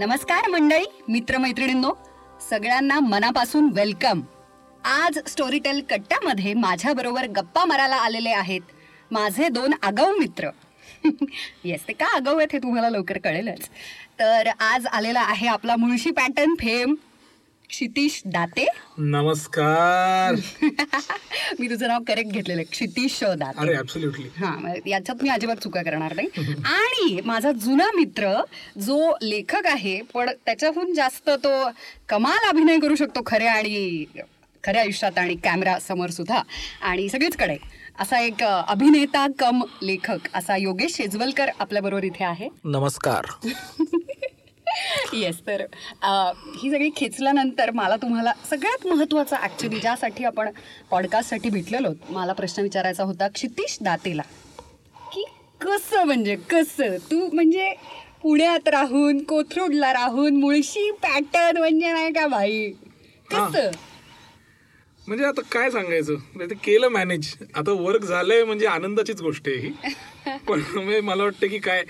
नमस्कार मंडळी मित्रमैत्रिणींनो. सगळ्यांना मनापासून वेलकम आज स्टोरीटेल कट्ट्यामध्ये माझ्याबरोबर गप्पा मारायला आलेले आहेत माझे दोन आगाऊ मित्र. येस ते का आगाऊ आहेत हे तुम्हाला लवकर कळेलच. तर आज आलेला आहे आपला मुळशी पॅटर्न फेम क्षितिश दाते. नमस्कार. मी तुझं नाव करेक्ट घेतलेलं आहे, क्षितिश दाते. अरे ऍब्सोल्युटली हा याच्यात मी अजिबात चुका करणार नाही. आणि माझा जुना मित्र जो लेखक आहे पण त्याच्याहून जास्त तो कमाल अभिनय करू शकतो खऱ्या आणि खऱ्या आयुष्यात आणि कॅमेरा समोर सुद्धा. आणि सगळीचकडे असा एक अभिनेता कम लेखक असा योगेश शेजवलकर आपल्याबरोबर इथे आहे. नमस्कार. येस तर ही सगळी खेचल्यानंतर मला तुम्हाला सगळ्यात महत्त्वाचं ॲक्च्युली ज्यासाठी आपण पॉडकास्टसाठी भेटलेलो मला प्रश्न विचारायचा होता क्षितिश दातेला. की कसं म्हणजे कसं? तू म्हणजे पुण्यात राहून कोथरूडला राहून मुळशी पॅटर्न म्हणजे नाही का भाई? कसं? म्हणजे आता काय सांगायचं? म्हणजे ते केलं मॅनेज आता वर्क झालंय म्हणजे आनंदाचीच गोष्ट आहे ही. पण म्हणजे मला वाटतं की काय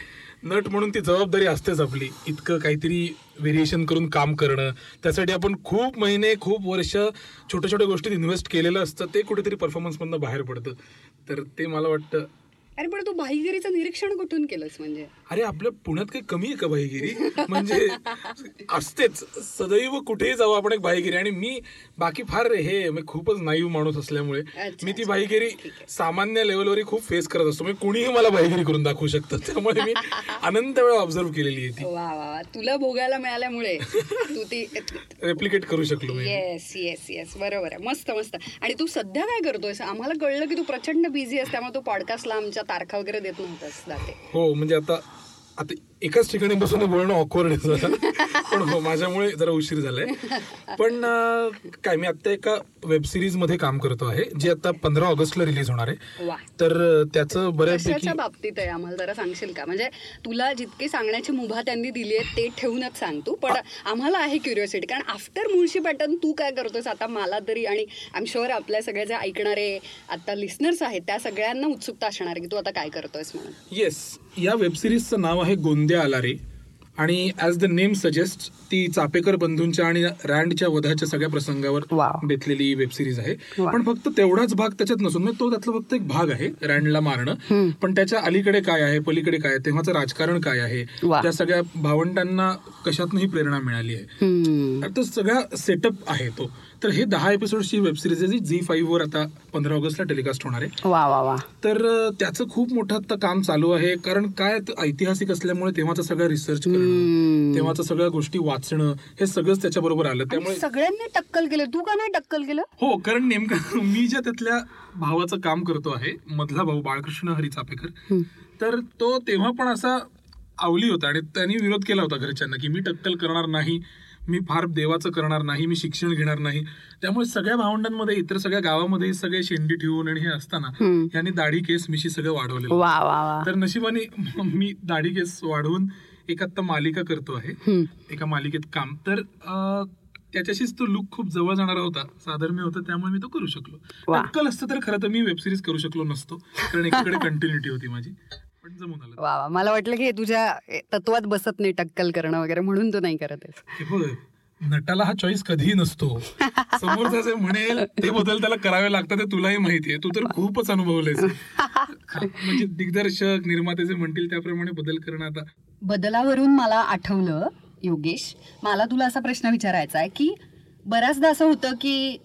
नट म्हणून ती जबाबदारी असतेच आपली. इतकं काहीतरी व्हेरिएशन करून काम करणं. त्यासाठी आपण खूप महिने खूप वर्ष छोट्या छोट्या गोष्टीत इन्व्हेस्ट केलेलं असतं. ते कुठेतरी परफॉर्मन्समधनं बाहेर पडतं. तर ते मला वाटतं अरे पण तू भाईगिरीचं निरीक्षण कुठून केलंस म्हणजे? अरे आपल्या पुण्यात काही कमी आहे का भाईगिरी म्हणजे असतेच. सदैव कुठेही जाऊ आपण एक भाईगिरी आणि मी बाकी फार हे मी खूपच नाईव माणूस असल्यामुळे मी ती. भाईगिरी. सामान्य लेवलवर खूप फेस करत असतो. म्हणजे कुणीही मला भाईगिरी करून दाखवू शकतं. त्यामुळे मी अनंत वेळा ऑब्झर्व केलेली आहे ती. वा तुला भोगायला मिळाल्यामुळे तू ती रेप्लिकेट करू शकलो येस येस येस बरोबर आहे. मस्त मस्त. आणि तू सध्या काय करतोयस? आम्हाला कळलं की तू प्रचंड बिझी आहेस त्यामुळे तू पॉडकास्टला आमच्या तारखा वगैरे देत नव्हतास हो म्हणजे आता आता एकाच ठिकाणी बसून बोलणं ऑकवर्ड आहे जरा. पण हो माझ्यामुळे जरा उशीर झालाय. पण काय मी आता एका वेब सिरीजमध्ये काम करतो आहे जी आता पंधरा ऑगस्टला रिलीज होणार आहे. तर त्याचं कशाच्या बाबतीत आहे? आम्हाला जरा सांगशील का? म्हणजे तुला जितकी सांगण्याची मुभा त्यांनी दिली आहे ते ठेवूनच सांग तू. पण आम्हाला आहे क्युरिओसिटी कारण आफ्टर मुळशी पॅटर्न तू काय करतोस? आता मला तरी आणि आय एम शुअर आपल्या सगळे जे ऐकणारे आता लिस्नर्स आहेत त्या सगळ्यांना उत्सुकता असणार आहे की तू आता काय करतोयस म्हणून. येस या वेब सिरीजचं नाव आहे गोंद्या आलारे आणि ॲज द नेम सजेस्ट ती चापेकर बंधूंच्या आणि रँडच्या वधाच्या सगळ्या प्रसंगावर. बेतलेली वेब सिरीज आहे. पण फक्त तेवढाच भाग त्याच्यात नसून म्हणजे तो त्यातला फक्त एक भाग आहे रँडला मारणं. पण त्याच्या अलीकडे काय आहे पलीकडे काय आहे तेव्हाचं राजकारण काय आहे. त्या सगळ्या भावंडांना कशातनंही प्रेरणा मिळाली आहे. तर सगळा सेटअप आहे तो. तर हे दहा एपिसोडची वेब सिरीज आहे जी झी फाईव्ह वर आता पंधरा ऑगस्टला टेलिकास्ट होणार आहे. वा वा वा. तर त्याचं खूप मोठं आता काम चालू आहे कारण काय ऐतिहासिक असल्यामुळे तेव्हाचं सगळं रिसर्च करणं तेव्हाचं सगळ्या गोष्टी वाचणं हे सगळंच त्याच्याबरोबर आलं. त्यामुळे सगळ्यांनी टक्कल केलं तू का नाही टक्कल केलं? हो कारण नेमकं मी ज्या त्यातल्या भावाचं काम करतो आहे मधला भाऊ बाळकृष्ण हरी चापेकर तर तो तेव्हा पण असा आवली होता आणि त्यांनी विरोध केला होता घरच्यांना की मी टक्कल करणार नाही. मी फार देवाचं करणार नाही मी शिक्षण घेणार नाही. त्यामुळे सगळ्या भावंडांमध्ये इतर सगळ्या गावामध्ये सगळे शेंडी ठेवून आणि हे असताना यांनी दाढी केस मिशी सगळं वाढवलेलं. वा वा वा. तर नशिबाने मी दाढी केस वाढवून एक आता मालिका करतो आहे. एका मालिकेत काम. तर त्याच्याशीच तो लुक खूप जवळ जाणारा होता साधर्म्य होता त्यामुळे मी तो करू शकलो. वा. टक्कल असतं तर खरं तर मी वेब सिरीज करू शकलो नसतो कारण एकीकडे कंटिन्युटी होती माझी. जमून आलं. वा मला वाटलं की तुझ्या तत्वात बसत नाही टक्कल करणं वगैरे म्हणून तू नाही करत नटाला हा चॉईस कधीही नसतो. समोरचा जे म्हणेल ते बदल त्याला करावे लागतात ते तुलाही माहितीये तू तर खूपच अनुभवलेस म्हणजे दिग्दर्शक निर्माते जे म्हणतील त्याप्रमाणे बदल करणं आता. बदलावरून मला आठवलं योगेश मला तुला असा प्रश्न विचारायचा आहे की बऱ्याचदा असं होतं की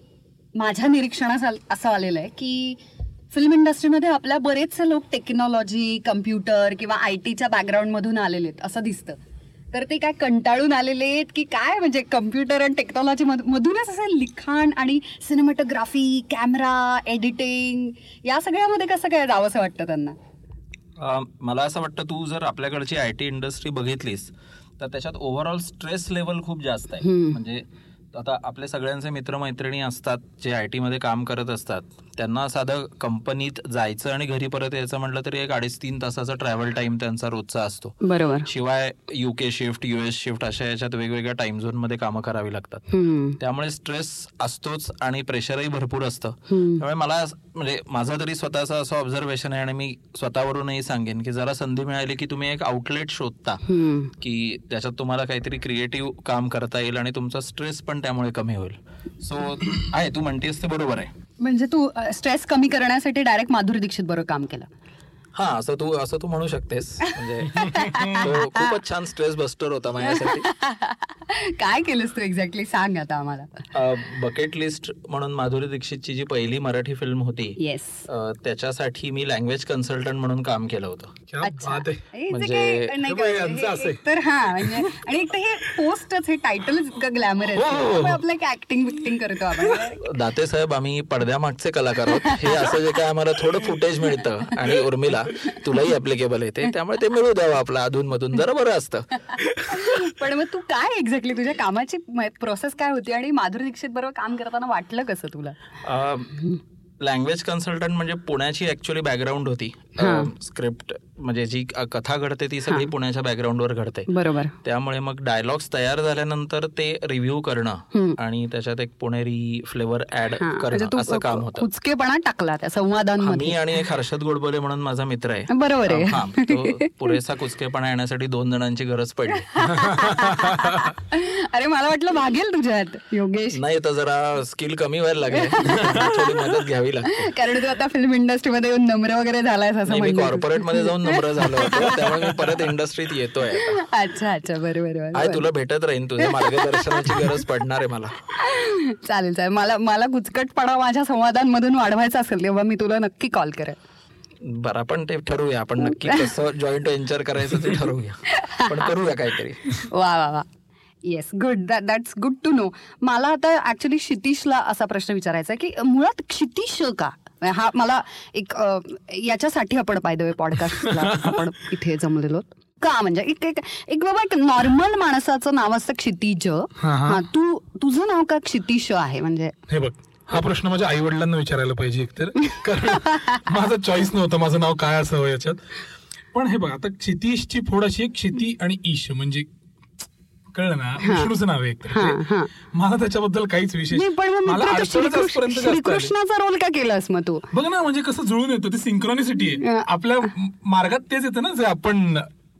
माझ्या निरीक्षणास असं आलेलं आहे की फिल्म इंडस्ट्रीमध्ये आपल्या बरेचसे लोक टेक्नॉलॉजी कम्प्युटर किंवा आय टीच्या बॅकग्राऊंडमधून आलेले आहेत असं दिसतं. तर ते काय कंटाळून आलेले आहेत की काय? म्हणजे कम्प्युटर आणि टेक्नॉलॉजी मधूनच असं लिखाण आणि सिनेमॅटोग्राफी कॅमेरा एडिटिंग या सगळ्यामध्ये कसं काय जावंसं वाटतं त्यांना? मला असं वाटतं तू जर आपल्याकडची आय टी इंडस्ट्री बघितलीस तर त्याच्यात ओव्हरऑल स्ट्रेस लेवल खूप जास्त आहे. म्हणजे आता आपले सगळ्यांचे मित्रमैत्रिणी असतात जे आय टीमध्ये काम करत असतात त्यांना साधं कंपनीत जायचं आणि घरी परत यायचं म्हटलं तरी एक अडीच तीन तासाचा ट्रॅव्हल टाइम त्यांचा रोजचा असतो बरोबर शिवाय युके शिफ्ट युएस शिफ्ट अशा याच्यात वेगवेगळ्या टाइम झोनमध्ये कामं करावी लागतात. त्यामुळे स्ट्रेस असतोच आणि प्रेशरही भरपूर असतं. त्यामुळे मला म्हणजे माझं तरी स्वतःचं असं ऑब्झर्वेशन आहे आणि मी स्वतःवरूनही सांगेन की जरा संधी मिळाली की तुम्ही एक आउटलेट शोधता. की त्याच्यात तुम्हाला काहीतरी क्रिएटिव्ह काम करता येईल आणि तुमचा स्ट्रेस पण त्यामुळे कमी होईल. सो आहे तू म्हणतेस ते बरोबर आहे. म्हणजे तू स्ट्रेस कमी करण्यासाठी डायरेक्ट माधुरी दीक्षित बरोबर काम केलं. हा असं तू असं तू म्हणू शकतेस. म्हणजे तो खूपच छान स्ट्रेस बस्टर होता माझ्यासाठी. काय केलंस तू एक्झॅक्टली सांग आता आम्हाला. बकेट लिस्ट म्हणून माधुरी दीक्षितची जी पहिली मराठी फिल्म होती येस त्याच्यासाठी मी लँग्वेज कन्सल्टंट म्हणून काम केलं होतं. आहे. हे म्हणजे- हे हे- आहे. तर हा म्हणजे आणि एक तर हे पोस्टच हे टायटलच इतकं ग्लॅमर हो, हो, हो. आहे आपलं एक ऍक्टिंग बिक्टिंग करतो आपण. दाते साहेब आम्ही पडद्यामागचे कलाकार आहोत. हे असं जे काय आम्हाला थोडं फुटेज मिळतं. आणि उर्मिला तुलाही ऍप्लिकेबल येते त्यामुळे ते मिळू द्यावं आपलं अधून मधून जरा बरं असतं. पण मग तू काय एक्झॅक्टली तुझ्या कामाची प्रोसेस काय होती आणि माधुरी दीक्षित बरोबर काम करताना वाटलं कसं तुला? लँग्वेज कन्सल्टंट म्हणजे पुण्याची ऍक्च्युली बॅकग्राऊंड होती. स्क्रिप्ट म्हणजे जी कथा घडते ती सगळी पुण्याच्या बॅकग्राऊंडवर घडते. बरोबर. त्यामुळे मग डायलॉग्स तयार झाल्यानंतर ते रिव्ह्यू करणं आणि त्याच्यात एक पुणेरी फ्लेवर ऍड म्हणजे करणं तू असं काम होतं. कुचकेपणा टाकला त्या हा, मी संवादांमध्ये आणि एक हर्षद गोडबोले म्हणून माझा मित्र आहे. बरोबर आहे. हा, पुरेसा कुचकेपणा येण्यासाठी दोन जणांची गरज पडली. अरे मला वाटलं भागेल तुझ्यात योगेश. नाही तर जरा स्किल कमी व्हायला लागले. थोडी मदत घ्यावी लागते. कारण तू आता फिल्म इंडस्ट्रीमध्ये येऊन नम्र वगैरे झालायस असं कॉर्पोरेटमध्ये जाऊन नम्र झालो होतो त्यामुळे मी परत इंडस्ट्रीत येतोय अच्छा अच्छा. बरोबर तुला भेटत राहीन तुझ्या मार्गदर्शनाची गरज पडणार आहे मला. चालेल चालेल. मला मला कुचकटपणा माझ्या संवादांमधून वाढवायचा असेल तेव्हा मी तुला नक्की कॉल करेन. बरं आपण ते ठरवूया. आपण नक्की कसं जॉईंट वेंचर करायचं ते ठरवूया. पण करूया काहीतरी. वा वा वा. Yes good that's good to know मला आता ऍक्च्युली क्षितिशला असा प्रश्न विचारायचा आहे की मुळात क्षितिश का? हा मला एक याच्यासाठी आपण पाहिजे पॉडकास्टला आपण इथे जमलेलो का म्हणजे एक एक एक बाबा एक नॉर्मल माणसाचं नाव असतं क्षितिज. हा, तू तुझं नाव का क्षितिश आहे? म्हणजे हे बघ हा प्रश्न माझ्या आई वडिलांना विचारायला पाहिजे एकतर. कारण माझा चॉईस नव्हतं माझं नाव काय असावं याच्यात. पण हे बघ आता क्षितिशची फोड अशी क्षिती आणि ईश. म्हणजे कळलं ना विष्णूचं नाव आहे. हा. मला त्याच्याबद्दल काहीच विशेष. श्रीकृष्णाचा रोल का केलास मग तू बघ ना म्हणजे कसं जुळून येतं ते सिंक्रोनिसिटी आहे. आपल्या मार्गात तेच येतं ना जे आपण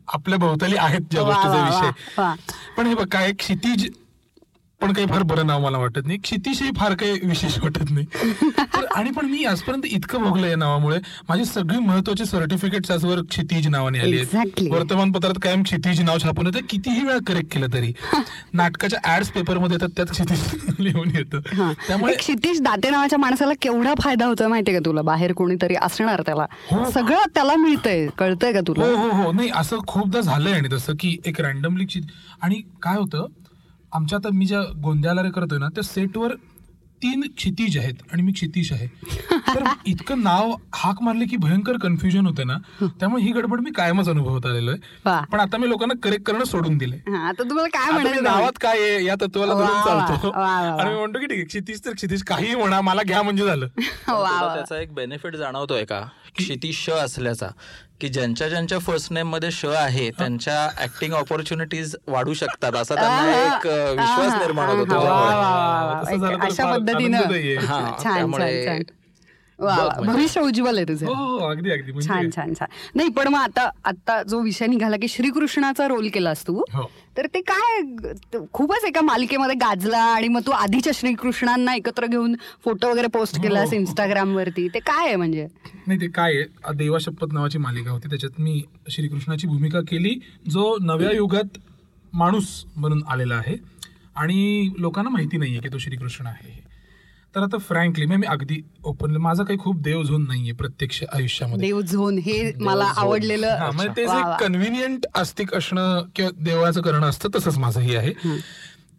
आपल्या भोवताली आहेत ज्या गोष्टीचा विषय. पण हे बघ काय क्षितिज पण काही फार बरं नाव मला वाटत नाही. क्षितिजही फार काही विशेष वाटत नाही. आणि पण मी आजपर्यंत इतकं भोगलं या नावामुळे. माझी सगळी महत्वाची सर्टिफिकेट आजवर क्षितिज नावाने आली आहेत. वर्तमानपत्रात कायम क्षितिज नाव छापून येतं. कितीही वेळा करेक्ट केलं तरी. नाटकाच्या ऍड्स पेपरमध्ये येतात त्यात क्षितिज लिहून येतं. त्यामुळे एक क्षितिश दाते नावाच्या माणसाला केवढा फायदा होतो माहितीये का तुला? बाहेर कोणीतरी असणार त्याला. हो. सगळं त्याला मिळतंय. कळतंय का तुला? हो हो हो. नाही असं खूपदा झालंय आणि तसं की एक रॅन्डमली आणि काय होतं? आमच्या आता मी ज्या गोंदियाला करतोय ना त्या सेटवर तीन क्षितिज आहेत आणि मी क्षितिश आहे. तर इतकं नाव हाक मारले की भयंकर कन्फ्युजन होतं ना त्यामुळे ही गडबड मी कायमच अनुभवत आलेलो. आहे. पण आता मी लोकांना करेक्ट करणं सोडून दिले हा आता तुम्हाला काय आता मी म्हणायचं नावात काय आहे या तत्वाला धरून चालतो. आणि मी म्हणतो की ठीक आहे क्षितिज तर क्षितिज काही म्हणा मला घ्या म्हणजे झालं. त्याचा एक बेनिफिट जाणवतोय का? क्षिती श असल्याचा. की ज्यांच्या ज्यांच्या फर्स्ट नेममध्ये श आहे त्यांच्या ऍक्टिंग ऑपॉर्च्युनिटीज वाढू शकतात असा त्यांना एक विश्वास निर्माण होतो अशा पद्धतीनं. हा, त्यामुळे भविष्य उज्ज्वल आहे तुझं. हो हो अगदी अगदी. म्हणजे छान छान छान. नाही पण मग आता आता जो विषय निघाला की श्रीकृष्णाचा रोल केलास तू हो. तर ते काय खूपच एका मालिकेमध्ये गाजला आणि मग तू आधीच्या श्रीकृष्णांना एकत्र घेऊन फोटो वगैरे पोस्ट केलास. इंस्टाग्राम वरती ते काय आहे म्हणजे? नाही ते काय आहे? देवा शपथ नावाची मालिका होती. त्याच्यात मी श्रीकृष्णाची भूमिका केली जो नव्या युगात माणूस बनून आलेला आहे. आणि लोकांना माहिती नाहीये की तो श्रीकृष्ण आहे. तर आता फ्रँकली मी अगदी ओपनली माझा काही खूप देव झोन नाहीये प्रत्यक्ष आयुष्यामध्ये. देव झोन हे मला आवडलेलं ते. कन्व्हिनियंट आस्तिक असणं किंवा देवाचं करणं असतं तसंच माझंही आहे.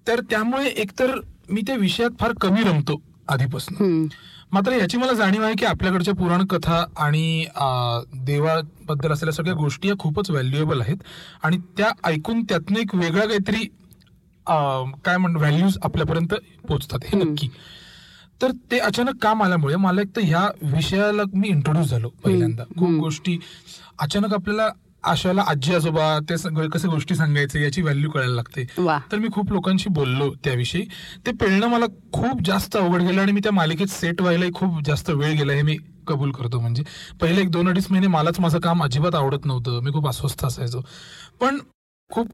तर त्यामुळे एकतर मी त्या विषयात फार कमी रमतो आधीपासून. मात्र याची मला जाणीव आहे की आपल्याकडच्या पुराण कथा आणि देवाबद्दल असलेल्या सगळ्या गोष्टी या खूपच व्हॅल्युएबल आहेत. आणि त्या ऐकून त्यातनं एक वेगळा काहीतरी काय म्हण व्हॅल्यूज आपल्यापर्यंत पोहोचतात हे. नक्की. तर ते अचानक काम आल्यामुळे मला एक तर ह्या विषयाला मी इंट्रोड्यूस झालो पहिल्यांदा. खूप गोष्टी अचानक आपल्याला आशाला आजी आजोबा ते कसे गोष्टी सांगायचे याची व्हॅल्यू कळायला लागते. तर मी खूप लोकांशी बोललो त्याविषयी. ते पेळणं मला खूप जास्त अवघड गेलं आणि मी त्या मालिकेत सेट व्हायलाही खूप जास्त वेळ गेला हे मी कबूल करतो म्हणजे. पहिले एक दोन अडीच महिने मलाच माझं काम अजिबात आवडत नव्हतं. मी खूप अस्वस्थ असायचो. पण खूप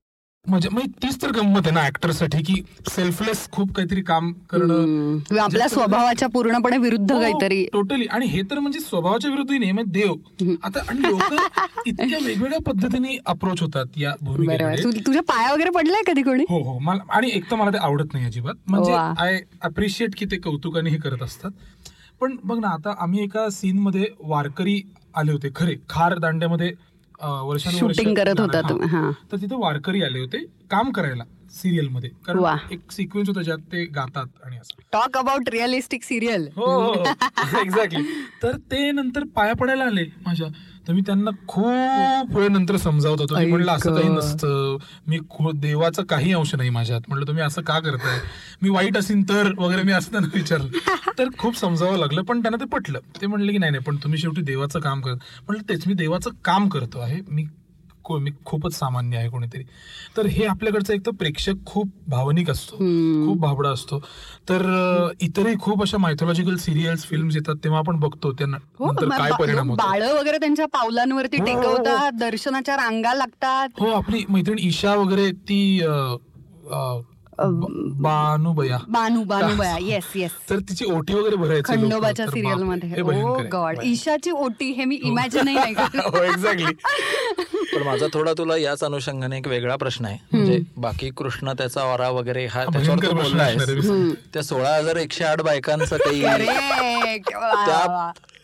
म्हणजे तीच तर गंमत आहे ना ऍक्टरसाठी की सेल्फलेस खूप काहीतरी काम करणं. हम्म. आपल्या स्वभावाच्या पूर्णपणे विरुद्ध हो, काहीतरी. टोटली आणि हे तर म्हणजे स्वभावाच्या विरुद्धही नाही म्हणजे देव. आता आणि लोक इतक्या वेगवेगळ्या पद्धतीने अप्रोच होतात या भूमिकेकडे. तुझ्या पाया वगैरे पडलाय कधी कोणी? हो हो. मला आणि एक तर मला ते आवडत नाही अजिबात. म्हणजे. आय अप्रिशिएट की ते कौतुकाने हे करत असतात. पण बघ ना आता आम्ही एका सीन मध्ये वारकरी आले होते खरे. खार दांड्यामध्ये Shooting करत होता हा. हा. तर तिथे वारकरी आले होते काम करायला सिरियलमध्ये. कारण एक सिक्वेन्स होता ज्यात ते गातात आणि असं. टॉक अबाउट रिअलिस्टिक सिरियल हो हो एक्झॅक्टली तर ते नंतर पाया पडायला आले माझ्या. तर मी त्यांना खूप वेळ नंतर समजावत होतो. मी म्हणलं असं काही नसतं. मी देवाचा काही अंश नाही माझ्यात. म्हणलं तुम्ही असं का करताय? मी वाईट असेन तर वगैरे मी असं त्यांना विचारलं. तर खूप समजावं लागलं पण त्यांना ते पटलं. ते म्हणले की नाही नाही पण तुम्ही शेवटी देवाचं काम करत म्हटलं तेच मी देवाचं काम करतो आहे. मी को- मी खूपच सामान्य आहे कोणीतरी. तर हे आपल्याकडचं एक तर प्रेक्षक खूप भावनिक असतो खूप भाबडा असतो. तर इतरही खूप अशा मायथॉलॉजिकल सिरियल्स फिल्म येतात तेव्हा आपण बघतो त्यांना. हो नंतर काय परिणाम होतो? बाळं वगैरे त्यांच्या पावलांवरती हो, हो. टेकवतात दर्शनाच्या रांगा लागतात. हो आपली मैत्रीण ईशा वगैरे ती बानुबया बानू बानूबया येस येस तर तिची ओटी वगैरे भरायची. खंडोबाच्या सिरियलमध्ये हे ओ. गॉड. ईशाची ओटी हे मी इमॅजिनही नाही करत. हो एक्झॅक्टली पण माझा थोडा तुला याच अनुषंगाने एक वेगळा प्रश्न आहे. म्हणजे बाकी कृष्ण त्याचा ओरा वगैरे हा त्याच्यावर बोलला आहे. त्या सोळा हजार एकशे आठ बायकांचं काही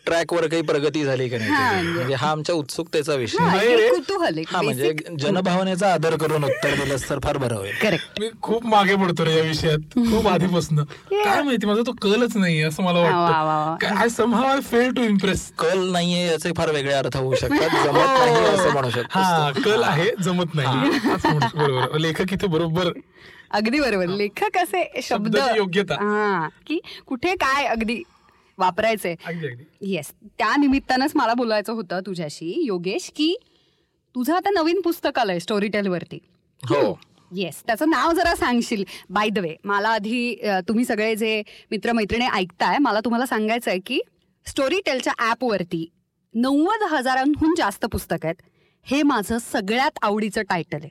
ट्रॅकवर काही प्रगती झाली का नाही तुझी? म्हणजे हा आमच्या उत्सुकतेचा विषय. हा, आहे. रे. कुतूहल आहे. म्हणजे जनभावनेचा आदर करून उत्तर दिलंस तर फार बरं होईल. करेक्ट मी खूप मागे पडतो रे या विषयात. खूप आधीपासून. काय माहिती माझा तो कलच नाही असं मला. वाटतं. I somehow I fail to impress कल नाहीये याचे फार वेगळे अर्थ होऊ शकतात. जमत नाही असं म्हणू शकतो हा कल आहे जमत नाही. लेखक इथे बरोबर. अगदी बरोबर. लेखक असे शब्द योग्यता. हा की कुठे काय अगदी वापरायचे येस त्या निमित्तानंच मला बोलायचं होतं तुझ्याशी योगेश की तुझं आता नवीन पुस्तक आलंय स्टोरी टेल वरती हो. येस त्याचं नाव जरा सांगशील? बाय द वे मला आधी तुम्ही सगळे जे मित्रमैत्रिणी ऐकताय मला तुम्हाला सांगायचं आहे की स्टोरी टेलच्या ॲपवरती नव्वद हजारांहून जास्त पुस्तक आहेत. हे माझं सगळ्यात आवडीचं टायटल आहे.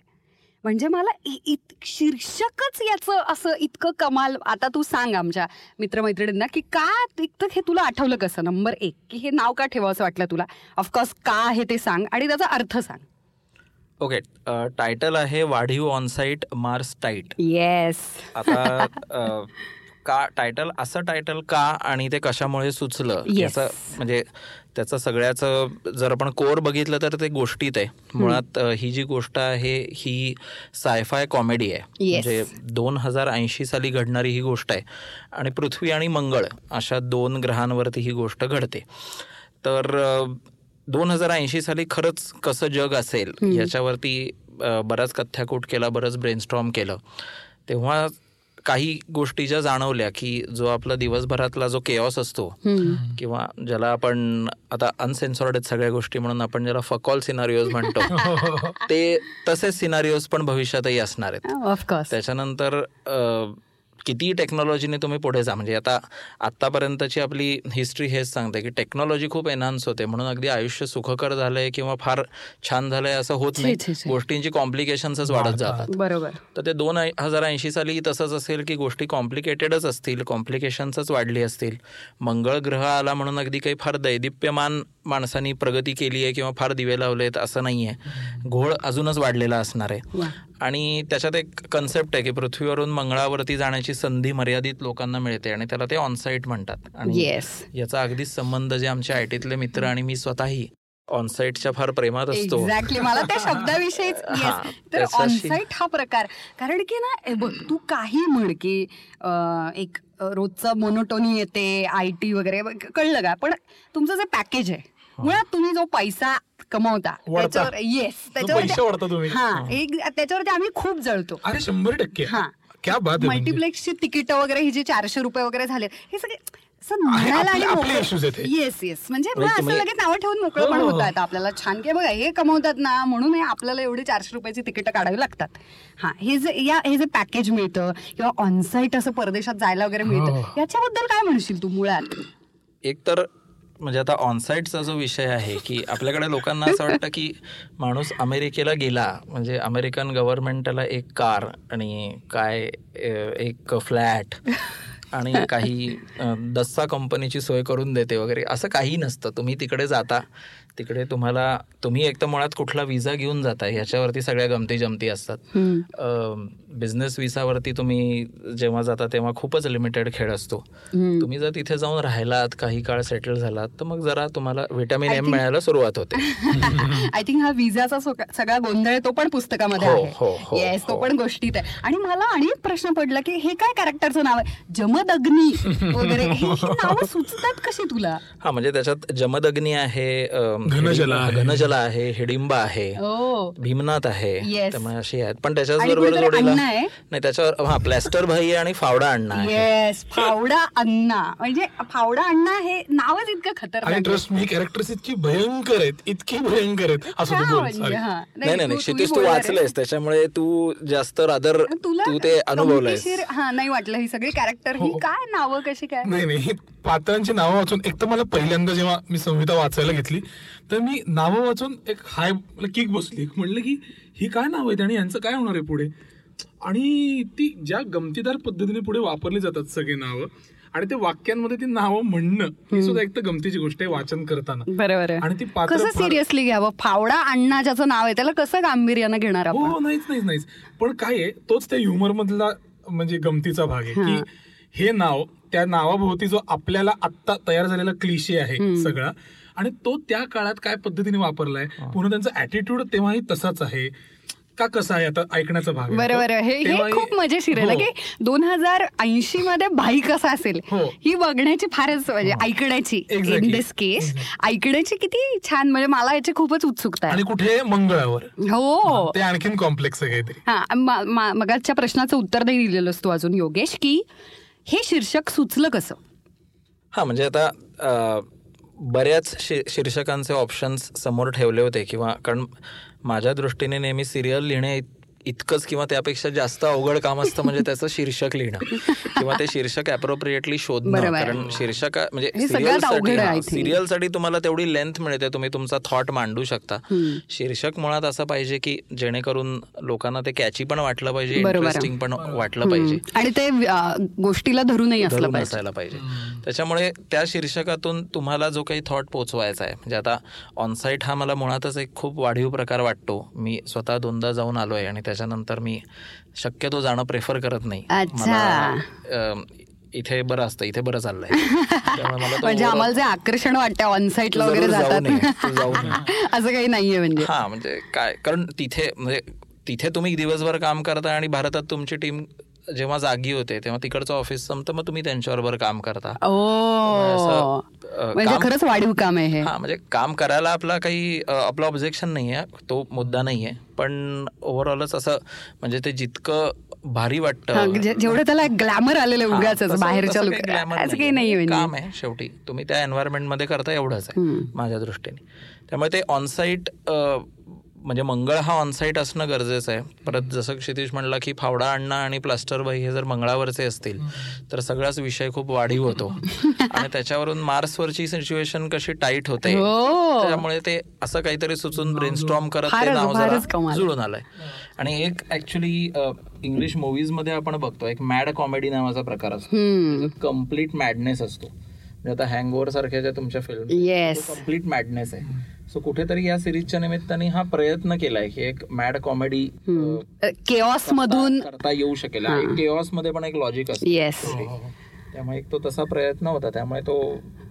म्हणजे मला इत शीर्षकच याचं असं इतकं कमाल. आता तू सांग आमच्या मित्रमैत्रिणींना की का इतकं हे तुला आठवलं कसं? नंबर एक की हे नाव का ठेवावं असं वाटलं तुला? ऑफकोर्स का आहे ते सांग आणि त्याचा अर्थ सांग. ओके टायटल आहे वाढीव ऑनसाईट मार्स टाईट येस आता का टायटल असं टायटल का आणि ते कशामुळे सुचलं? Yes. याचं म्हणजे त्याचं सगळ्याचं जर आपण कोर बघितलं तर ते गोष्टीत आहे. मुळात ही जी गोष्ट आहे ही सायफाय कॉमेडी आहे. म्हणजे दोन हजार ऐंशी साली घडणारी ही गोष्ट आहे. आणि पृथ्वी आणि मंगळ अशा दोन ग्रहांवरती ही गोष्ट घडते. तर दोन हजार ऐंशी साली खरंच कसं जग असेल याच्यावरती बराच कथ्याकूट केला बरंच ब्रेनस्टॉर्म केलं. तेव्हा काही गोष्टी ज्या जाणवल्या की जो आपला दिवसभरातला जो केऑस असतो किंवा ज्याला आपण आता अनसेन्सॉर्ड आहेत सगळ्या गोष्टी म्हणून आपण ज्याला फकॉल सिनारिओज म्हणतो ते तसेच सिनारिओज पण भविष्यातही असणार आहेत. त्याच्यानंतर अ, किती टेक्नॉलॉजीने तुम्ही पुढे जा म्हणजे आता आत्तापर्यंतची आपली हिस्ट्री हेच सांगते की टेक्नॉलॉजी खूप एनहान्स होते. म्हणून अगदी आयुष्य सुखकर झालंय किंवा फार छान झालंय असं होत नाही. गोष्टींची कॉम्प्लिकेशन्सच वाढत जातात. बरोबर. तर ते दोन हजार ऐंशी साली तसंच असेल की गोष्टी कॉम्प्लिकेटेडच असतील कॉम्प्लिकेशन्सच वाढली असतील. मंगळ ग्रह आला म्हणून अगदी काही फार दैदिप्यमान माणसांनी प्रगती केली आहे किंवा फार दिवे लावलेत असं नाही आहे घोळ अजूनच वाढलेला असणार आहे. आणि त्याच्यात एक कन्सेप्ट आहे की पृथ्वीवरून मंगळावरती जाण्याची संधी मर्यादित लोकांना मिळते आणि त्याला ते ऑनसाईट म्हणतात. आणि येस याचा अगदीच संबंध जे आमच्या आय टीतले मित्र आणि मी स्वतःही ऑनसाईटच्या फार प्रेमात असतो. एक्झॅक्टली मला त्या शब्दाविषयीच येस तर ऑनसाईट हा प्रकार. कारण की ना बघ तू काही म्हण की एक रोजचं मोनोटोनी येते आय टी वगैरे कळलं का? पण तुमचं जे पॅकेज आहे मुळात तुम्ही जो पैसा कमवता. त्याच्यावर येस पैसे वळता तुम्ही. हा एक त्याच्यावरती आम्ही खूप जळतो अरे शंभर टक्के हा क्या बात आहे म्हणजे. मल्टिप्लेक्सची तिकीट वगैरे ही जी चारशे रुपये वगैरे झाले हे सगळे हे. येस येस म्हणजे असं लगेच नावं ठेवून मोकळं पण हो, हो. होत आहेत आपल्याला छान की बघा हे कमवतात ना म्हणून हे आपल्याला एवढी चारशे रुपयाची तिकीट काढावी लागतात हा हे जे या हे जे पॅकेज मिळतं किंवा ऑनसाईट असं परदेशात जायला वगैरे मिळतं हो. याच्याबद्दल काय म्हणशील तू मुळात एक तर म्हणजे आता ऑनसाईटचा जो विषय आहे की आपल्याकडे लोकांना असं वाटतं की माणूस अमेरिकेला गेला म्हणजे अमेरिकन गव्हर्नमेंटला एक कार आणि काय एक फ्लॅट आणि काही दस्सा कंपनीची सोय करून देते वगैरे असं काही नसतं. तुम्ही तिकडे जाता तिकडे तुम्हाला तुम्ही एक तर मुळात कुठला विजा घेऊन जाता ह्याच्यावरती सगळ्या गमती जमती असतात बिझनेस विसावरती तुम्ही जेव्हा जाता तेव्हा खूपच लिमिटेड खेळ असतो. तुम्ही जर तिथे जाऊन राहिलात काही काळ सेटल झालात तर मग जरा तुम्हाला व्हिटॅमिन एम मिळायला सुरुवात होते. आय थिंक हा विजाचा सगळा गोंधळ तो पण पुस्तकामध्ये हो, आहे. हो, हो, येस तो हो. पण गोष्टीत आहे. आणि मला आणि एक प्रश्न पडला की हे काय कॅरेक्टरचं नाव आहे? जमदग्नी वगैरे. ही नावं सुचतात कशी तुला? हा म्हणजे त्याच्यात जमदग्नी आहे घनजला हिडिंबा- आहे. घनजला आहे हिडिंबा आहे ओ भीमनाथ आहे Yes. त्यामुळे अशी आहेत पण त्याच्याच बरोबर जोडीला? नाही त्याच्यावर हा प्लॅस्टर भाई आहे आणि फावडा अण्णा आहे येस फावडा अण्णा म्हणजे फावडा अण्णा हे नावच इतकं आणि खतरनाक आहे. ट्रस्ट मी कॅरेक्टर्स इतकी भयंकर आहेत इतकी भयंकर आहेत असं हा, तू बोल म्हणजे. हा. नाही नाही नाही तू-. वाचलंयस त्याच्यामुळे तू जास्त रादर तू ते अनुभवलंयस हा नाही वाटलं ही सगळी कॅरेक्टर ही हो. काय नावं कशी काय नाही नाही पात्रांची नावं वाचून एक तर मला पहिल्यांदा जेव्हा मी संहिता वाचायला घेतली तर मी नावं वाचून एक हाय किक बसली. म्हणलं की ही काय नाव आहेत आणि यांचं काय होणार आहे पुढे? आणि ती ज्या गमतीदार पद्धतीने पुढे वापरली जातात सगळी नावं आणि ते वाक्यांमध्ये ती नावं म्हणणं ही सुद्धा एक तर गमतीची गोष्ट आहे वाचन करताना. बरोबर आहे. आणि ती पात्र कसं सिरियसली घ्यावं? फावडा अण्णा ज्याचं नाव आहे त्याला कसं गांभीर्यानं घेणार हो नाहीच नाहीच नाहीच. पण काय आहे तोच त्या ह्युमर मधला म्हणजे गमतीचा भाग आहे की हे नाव त्या नावाभोवती जो आपल्याला आत्ता तयार झालेला क्लिशे आहे सगळा आणि तो त्या काळात काय पद्धतीने वापरलाय पुन्हा त्यांचा ऍटिट्यूड तेव्हाही तसाच आहे. का कसा आहे आता ऐकण्याचा भाग आहे. बरोबर आहे. हे हे खूप मजेशीर आहे. ना हो. की दोन हजार ऐंशी मध्ये भाई कसा असेल हो. ही बघण्याची फारच म्हणजे ऐकण्याची. इन. दिस केस ऐकण्याची किती छान म्हणजे मला याची खूपच उत्सुकता आहे. आणि कुठे? मंगळावर. हो. ते आणखीन कॉम्प्लेक्स आहे काहीतरी. हा मगाच्या प्रश्नाचं उत्तर नाही दिलेलंस तू अजून योगेश की हे शीर्षक सुचलं कसं? हा म्हणजे आता बऱ्याच शि शीर्षकांचे ऑप्शन्स समोर ठेवले होते किंवा कारण माझ्या दृष्टीने नेहमी सिरियल लिहिणे इतकंच किंवा त्यापेक्षा जास्त अवघड काम असतं म्हणजे त्याचं शीर्षक लिहिणं. किंवा ते शीर्षक अप्रोप्रिएटली शोधणं. कारण शीर्षक म्हणजे think. सिरियलसाठी तुम्हाला तेवढी लेंथ मिळते तुम्ही तुमचा थॉट मांडू शकता. शीर्षक मुळात असं पाहिजे की जेणेकरून लोकांना ते कॅची पण वाटलं पाहिजे. इंटरेस्टिंग पण वाटलं पाहिजे. आणि ते गोष्टीला धरूनही असलं धरून पाहिजे. असायला पाहिजे. त्याच्यामुळे त्या शीर्षकातून तुम्हाला जो काही थॉट पोचवायचा आहे म्हणजे आता ऑनसाईट हा मला मुळातच एक खूप वाढीव प्रकार वाटतो. मी स्वतः दोनदा जाऊन आलोय आणि त्याच्यानंतर मी शक्यतो जाणं प्रेफर करत नाही. मला, इथे बरं असतं इथे बरं चाललंय. म्हणजे आम्हाला जे आकर्षण वाटतं ऑनसाईटला तू वगैरे जातात. असं काही नाहीये म्हणजे. हा म्हणजे काय कारण तिथे म्हणजे तिथे तुम्ही दिवसभर काम करता आणि भारतात तुमची टीम जेव्हा जागी होते तेव्हा तिकडचं ऑफिस संपतं मग तुम्ही त्यांच्याबरोबर काम करता. म्हणजे खरंच वाढीव काम आहे हे. हा म्हणजे काम करायला आपला काही आपलं ऑब्जेक्शन नाही आहे तो मुद्दा नाही आहे पण ओव्हरऑलच असं म्हणजे ते जितकं भारी वाटतं जे- जेवढं त्याला ग्लॅमर आलेलं उगाच बाहेरच्या काही. नाहीये. म्हणजे. काम आहे शेवटी. तुम्ही त्या एन्व्हायरमेंटमध्ये करता एवढंच आहे माझ्या दृष्टीने. त्यामुळे ते ऑनसाईट म्हणजे मंगळ हा ऑनसाईट असणं गरजेचं आहे. परत जसं क्षितिश म्हणला की फावडा अण्णा आणि प्लास्टर बाई हे जर मंगळावरचे असतील तर सगळाच विषय खूप वाढीव होतो. आणि त्याच्यावरून मार्सवरची सिच्युएशन कशी टाईट होते हो. त्यामुळे ते असं काहीतरी सुचून ब्रेनस्टॉर्म करत ते नाव जरा. जुळून आलंय. आणि एक ऍक्च्युली इंग्लिश मुव्हीजमध्ये आपण बघतो एक मॅड कॉमेडी नावाचा प्रकार असतो. कंप्लीट मॅडनेस असतो. म्हणजे आता हँगओव्हर सारख्या ज्या तुमच्या फिल्म कंप्लीट मॅडनेस आहे. सो कुठेतरी या सिरीजच्या निमित्ताने हा प्रयत्न केलाय की एक मॅड कॉमेडी केऑस मधून करता येऊ शकेल. केऑसमध्ये पण एक लॉजिक असतं. येस त्यामुळे एक तो तसा प्रयत्न होता. त्यामुळे तो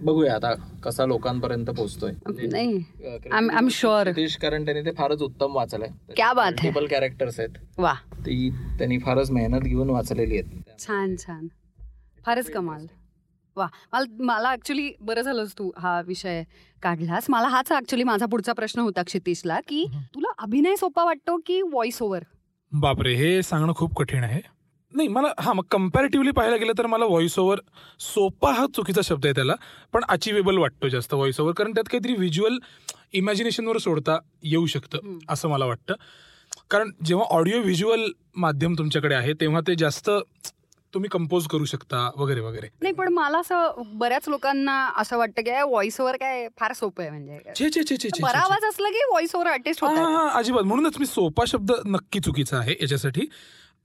बघूया आता कसा लोकांपर्यंत पोहोचतोय. नाही. शुअर नितीश कारण त्यांनी ते फारच उत्तम वाचलंय. क्या बात है. मल्टिपल कॅरेक्टर्स आहेत. वा ती त्यांनी फारच मेहनत घेऊन वाचलेली आहेत. छान छान. फारच कमाल. वा मला मला ऍक्च्युली बरं झालंस तू हा विषय काढलास. मला हाच ऍक्च्युली माझा पुढचा प्रश्न होता क्षितिशला की तुला अभिनय सोपा वाटतो की व्हॉइस ओव्हर बापरे हे सांगणं खूप कठीण आहे. नाही मला हा मग कम्पॅरेटिव्हली पाहायला गेलं तर मला व्हॉइस ओव्हर सोपा हा चुकीचा शब्द आहे त्याला पण अचिवेबल वाटतो जास्त व्हॉइस ओव्हर कारण त्यात काहीतरी व्हिज्युअल इमॅजिनेशनवर सोडता येऊ शकतं असं मला वाटतं. कारण जेव्हा ऑडिओ व्हिज्युअल माध्यम तुमच्याकडे आहे तेव्हा ते जास्त तुम्ही कंपोज करू शकता वगैरे वगैरे. नाही पण मला असं बऱ्याच लोकांना असं वाटतं की व्हॉइस ओव्हर काय फार सोपं आहे म्हणजे. बरा आवाज असला की व्हॉइस ओव्हर आर्टिस्ट अजिबात. म्हणूनच मी सोपा शब्द नक्की चुकीचा आहे याच्यासाठी.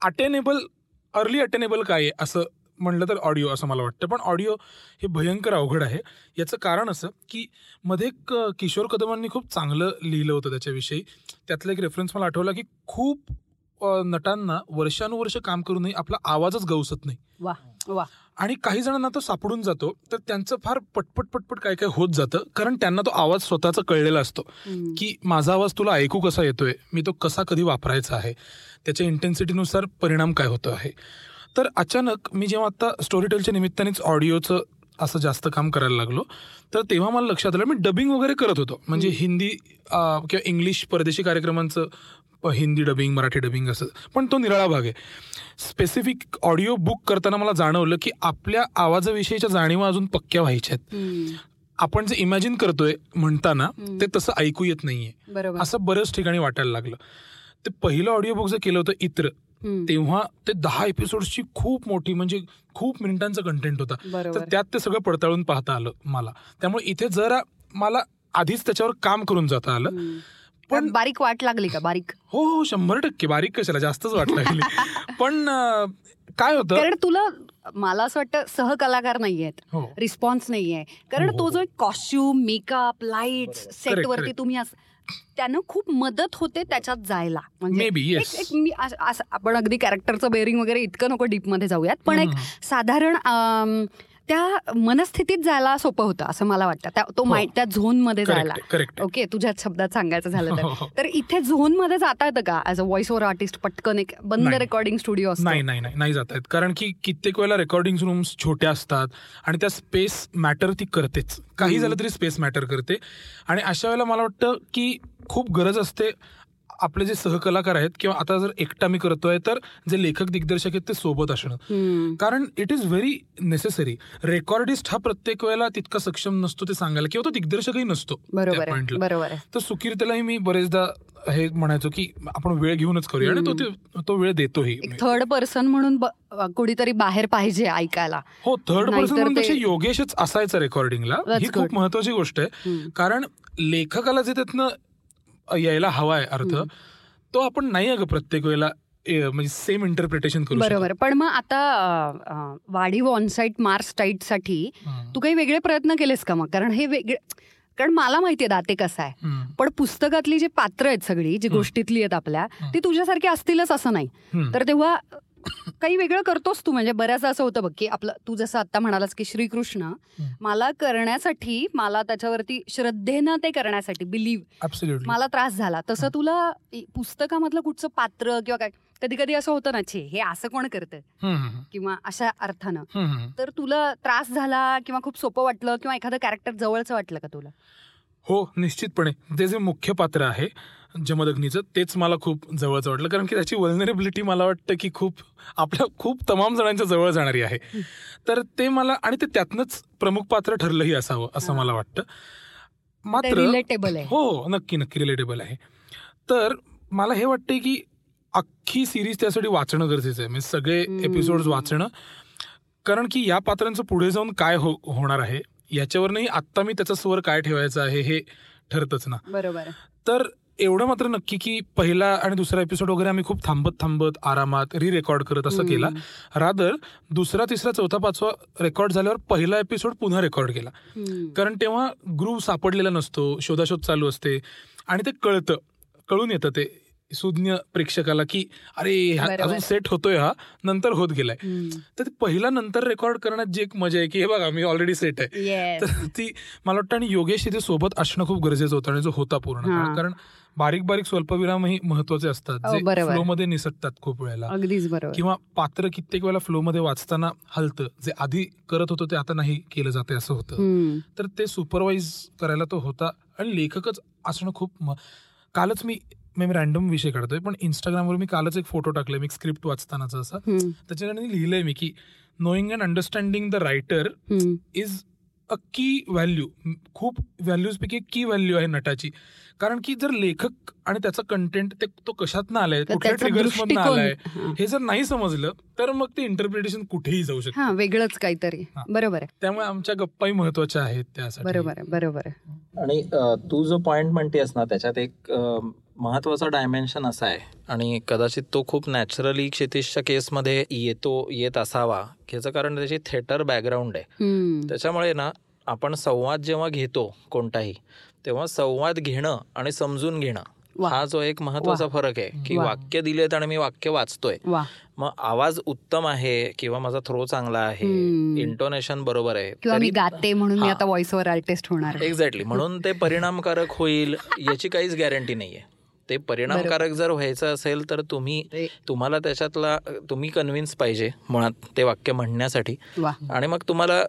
अटेनेबल अर्ली अटेनेबल काय आहे असं म्हणलं तर ऑडिओ असं मला वाटतं. पण ऑडिओ हे भयंकर अवघड आहे. याचं कारण असं की मध्ये एक किशोर कदमांनी खूप चांगलं लिहिलं होतं त्याच्याविषयी. त्यातला एक रेफरन्स मला आठवला की खूप नटांना वर्षानुवर्ष काम करूनही आपला आवाजच गवसत नाही. आणि काही जणांना तो सापडून जातो तर त्यांचं फार पटपट पटपट काय काय होत जातं कारण त्यांना तो आवाज स्वतःचा कळलेला असतो. की माझा आवाज तुला ऐकू कसा येतोय मी तो कसा कधी वापरायचा आहे त्याच्या इंटेन्सिटीनुसार परिणाम काय होतो आहे. तर अचानक मी जेव्हा आता स्टोरी टेलच्या निमित्तानेच ऑडिओचं असं जास्त काम करायला लागलो. तर तेव्हा मला लक्षात आलं मी डबिंग वगैरे करत होतो. म्हणजे हिंदी किंवा इंग्लिश परदेशी कार्यक्रमांचं हिंदी डबिंग मराठी डबिंग असं. पण तो निराळा भाग आहे. स्पेसिफिक ऑडिओ बुक करताना मला जाणवलं की आपल्या आवाजाविषयीच्या जाणीवा अजून पक्क्या व्हायच्या आहेत. आपण जे इमॅजिन करतोय म्हणताना ते तसं ऐकू येत नाहीये. असं बऱ्याच ठिकाणी वाटायला लागलं. ते पहिलं ऑडिओ बुक जे केलं होतं इत्र. तेव्हा ते दहा एपिसोडची खूप मोठी म्हणजे खूप मिनिटांचा कंटेंट होता. तर त्यात ते सगळं पडताळून पाहता आलं मला. त्यामुळे इथे जरा मला आधीच त्याच्यावर काम करून जाता आलं. पण बारीक वाट लागली का? बारीक. हो हो शंभर टक्के. बारीक कशाला? जास्तच वाट लागली. पण काय होतं? कारण तुला मला असं वाटतं सहकलाकार नाहीयेत. हो. रिस्पॉन्स नाहीये. कारण हो, तो हो, जो कॉस्ट्युम मेकअप लाइट सेट वरती. तुम्ही अस- त्यानं खूप मदत होते त्याच्यात जायला. म्हणजे मी आपण अगदी कॅरेक्टरचं बेअरिंग वगैरे इतकं नको डीपमध्ये जाऊयात. पण एक साधारण त्या मनस्थितीत जायला सोपं होतं असं मला वाटतं. त्या- तो हो. माइंड त्या झोनमध्ये Correct जायला. ओके तुझ्या शब्दात सांगायचं झालं तर. हो. तर इथे झोनमध्ये जाता येतं का? As a voice over artist पटकन एक बंद. रेकॉर्डिंग स्टुडिओ नाही नाही नाही जात आहेत कारण की कित्येक वेळेला रेकॉर्डिंग रूम्स छोट्या असतात आणि त्या स्पेस मॅटर ती करतेच. काही झालं तरी स्पेस मॅटर करते. आणि अशा वेळेला मला वाटतं की खूप गरज असते आपले जे सहकलाकार आहेत किंवा आता जर एकटा मी करतोय तर जे लेखक दिग्दर्शक आहेत ते सोबत असणं. कारण it is very necessary recordist हा प्रत्येक वेळेला तितका सक्षम नसतो ते सांगायला किंवा तो दिग्दर्शकही नसतो बरोबर तर सुकीर्तेलाही मी बरेचदा हे म्हणायचो की आपण वेळ घेऊनच करूया आणि तो ते- वेळ देतोही. थर्ड पर्सन म्हणून कोणीतरी बाहेर पाहिजे ऐकायला. हो थर्ड पर्सन म्हणून योगेशच असायचं रेकॉर्डिंगला ही खूप. महत्वाची गोष्ट आहे. कारण लेखकाला जे त्यातनं यायला हवाय अर्थ तो आपण नाही अगं प्रत्येक वेळेला म्हणजे सेम इंटरप्रिटेशन करू. बरोबर पण मग आता वाढीव ऑनसाईट मार्क्स टाईटसाठी. तू काही वेगळे प्रयत्न केलेस का मग कारण हे वेगळे कारण मला माहितीये दाते कसं आहे. पण पुस्तकातली जी पात्र आहेत सगळी जी गोष्टीतली आहेत आपल्या ती तुझ्यासारखी असतीलच असं नाही. तर तेव्हा काही वेगळं करतोस तू. म्हणजे बऱ्याचदा असं होतं बघ की आपलं तू जसं आता म्हणालास की श्रीकृष्ण मला करण्यासाठी मला त्याच्यावरती श्रद्धेनं ते करण्यासाठी बिलीव्ह Absolutely. मला त्रास झाला. तसं तुला पुस्तकामधलं कुठचं पात्र किंवा काय कधी कधी असं होतं ना छे हे असं कोण करतं किंवा अशा अर्थानं. तर तुला त्रास झाला किंवा खूप सोपं वाटलं किंवा एखादं कॅरेक्टर जवळचं वाटलं का तुला? हो निश्चितपणे. ते जे मुख्य पात्र आहे जमदग्नीचं तेच मला खूप जवळचं वाटलं. कारण की त्याची वल्नरेबिलिटी मला वाटतं की खूप आपल्या खूप तमाम जणांच्या जवळ जाणारी आहे. तर ते मला आणि ते त्यातनंच प्रमुख पात्र ठरलंही असावं असं मला वाटतं. मात्र रिलेटेबल आहे. हो हो नक्की नक्की रिलेटेबल आहे. तर मला हे वाटतंय की अख्खी सिरीज त्यासाठी वाचणं गरजेचं आहे. म्हणजे सगळे एपिसोड वाचणं. कारण की या पात्रांचं पुढे जाऊन काय हो होणार आहे याच्यावरनंही आत्ता मी त्याचा स्वर काय ठेवायचा आहे हे ठरतच ना. बरोबर तर एवढं मात्र नक्की की पहिला आणि दुसरा एपिसोड वगैरे आम्ही खूप थांबत थांबत आरामात री रेकॉर्ड करत असं केला. रादर दुसरा तिसरा चौथा पाचवा रेकॉर्ड झाल्यावर पहिला एपिसोड पुन्हा रेकॉर्ड केला. कारण तेव्हा ग्रुप सापडलेला नसतो शोधाशोध चालू असते आणि ते कळतं कळून येतं ते. सुज्ञ प्रेक्षकाला की अरे. अजून सेट होतोय हा नंतर होत गेलाय. तर पहिला नंतर रेकॉर्ड करण्यात जी एक मजा आहे की हे बघा मी ऑलरेडी सेट आहे. तर ती मला वाटतं आणि योगेश तिथे सोबत असणं खूप गरजेचं होतं आणि जो होता पूर्ण. कारण बारीक बारीक स्वल्पविरामही महत्त्वाचे असतात हो, जे. फ्लो मध्ये निसटतात खूप वेळेला किंवा पात्र कित्येक वेळेला फ्लो मध्ये वाचताना हलतं जे आधी करत होतं ते आता नाही केलं जाते असं होतं. तर ते सुपरवाईज करायला तो होता आणि लेखकच असणं खूप कालच मी मी रॅन्डम विषय काढतोय पण इंस्टाग्रामवर मी कालच एक फोटो टाकले मी स्क्रिप्ट वाचतानाचा असा. त्याच्याकडे लिहिलंय मी की knowing and understanding the writer. Is a key value खूप व्हॅल्यूज पैकी की व्हॅल्यू आहे नटाची. कारण की जर लेखक आणि त्याचा कंटेंट ते तो कशातनं आलाय कुठल्या त्याचा ट्रिगर्स मधनं दृष्टिकोन. आलाय हा. जर नाही समजलं तर मग ते इंटरप्रिटेशन कुठेही जाऊ शकतं. हा वेगळंच काहीतरी. बरोबर आहे. त्यामुळे आमच्या गप्पाही महत्त्वाच्या आहेत त्यासाठी. बरोबर आहे बरोबर आहे. आणि तू जो पॉइंट म्हणतेस ना त्याच्यात एक महत्त्वाचा डायमेन्शन असा आहे आणि कदाचित तो खूप नॅचरली क्षितिशच्या केसमध्ये येतो येत असावा याचं कारण त्याची थिएटर बॅकग्राऊंड आहे. त्याच्यामुळे ना आपण संवाद जेव्हा घेतो कोणताही तेव्हा संवाद घेणं आणि समजून घेणं. हा जो एक महत्त्वाचा फरक आहे की. वाक्य दिलेत आणि मी वाक्य वाचतोय मग आवाज उत्तम आहे किंवा माझा थ्रो चांगला आहे. इंटोनेशन बरोबर आहे मी गाते म्हणून मी. आता व्हॉइस ओव्हर आर्टिस्ट होणार आहे. एक्झॅक्टली म्हणून ते परिणामकारक होईल याची काहीच गॅरंटी नाहीये ते परिणामकारक जर व्हायचं असेल तर तुम्ही तुम्हाला त्याच्यातला तुम्ही कन्व्हिन्स पाहिजे मुळात ते वाक्य म्हणण्यासाठी. आणि मग तुम्हाला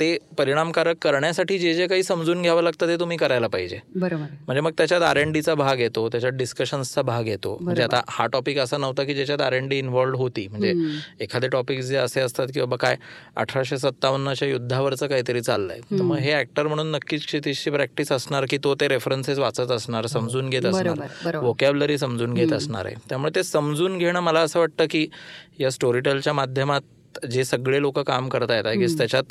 ते परिणामकारक करण्यासाठी जे जे काही समजून घ्यावं लागतं ते तुम्ही करायला पाहिजे. बरोबर. म्हणजे मग त्याच्यात आर एन डीचा भाग येतो त्याच्यात डिस्कशन्सचा भाग येतो. म्हणजे आता हा टॉपिक असा नव्हता की ज्याच्यात आर एन डी इन्व्हॉल्ड होती. म्हणजे. एखादे टॉपिक जे असे असतात की बाबा काय अठराशे सत्तावन्नच्या युद्धावरचं काहीतरी चाललंय. तर मग हे ऍक्टर म्हणून नक्कीच क्षितिजची प्रॅक्टिस असणार की तो ते रेफरन्सेस वाचत असणार समजून घेत असणार. वोकॅबलरी समजून घेत असणार आहे. त्यामुळे ते समजून घेणं मला असं वाटतं की या स्टोरीटेलच्या माध्यमात जे सगळे लोक काम करतायत आय गेस त्याच्यात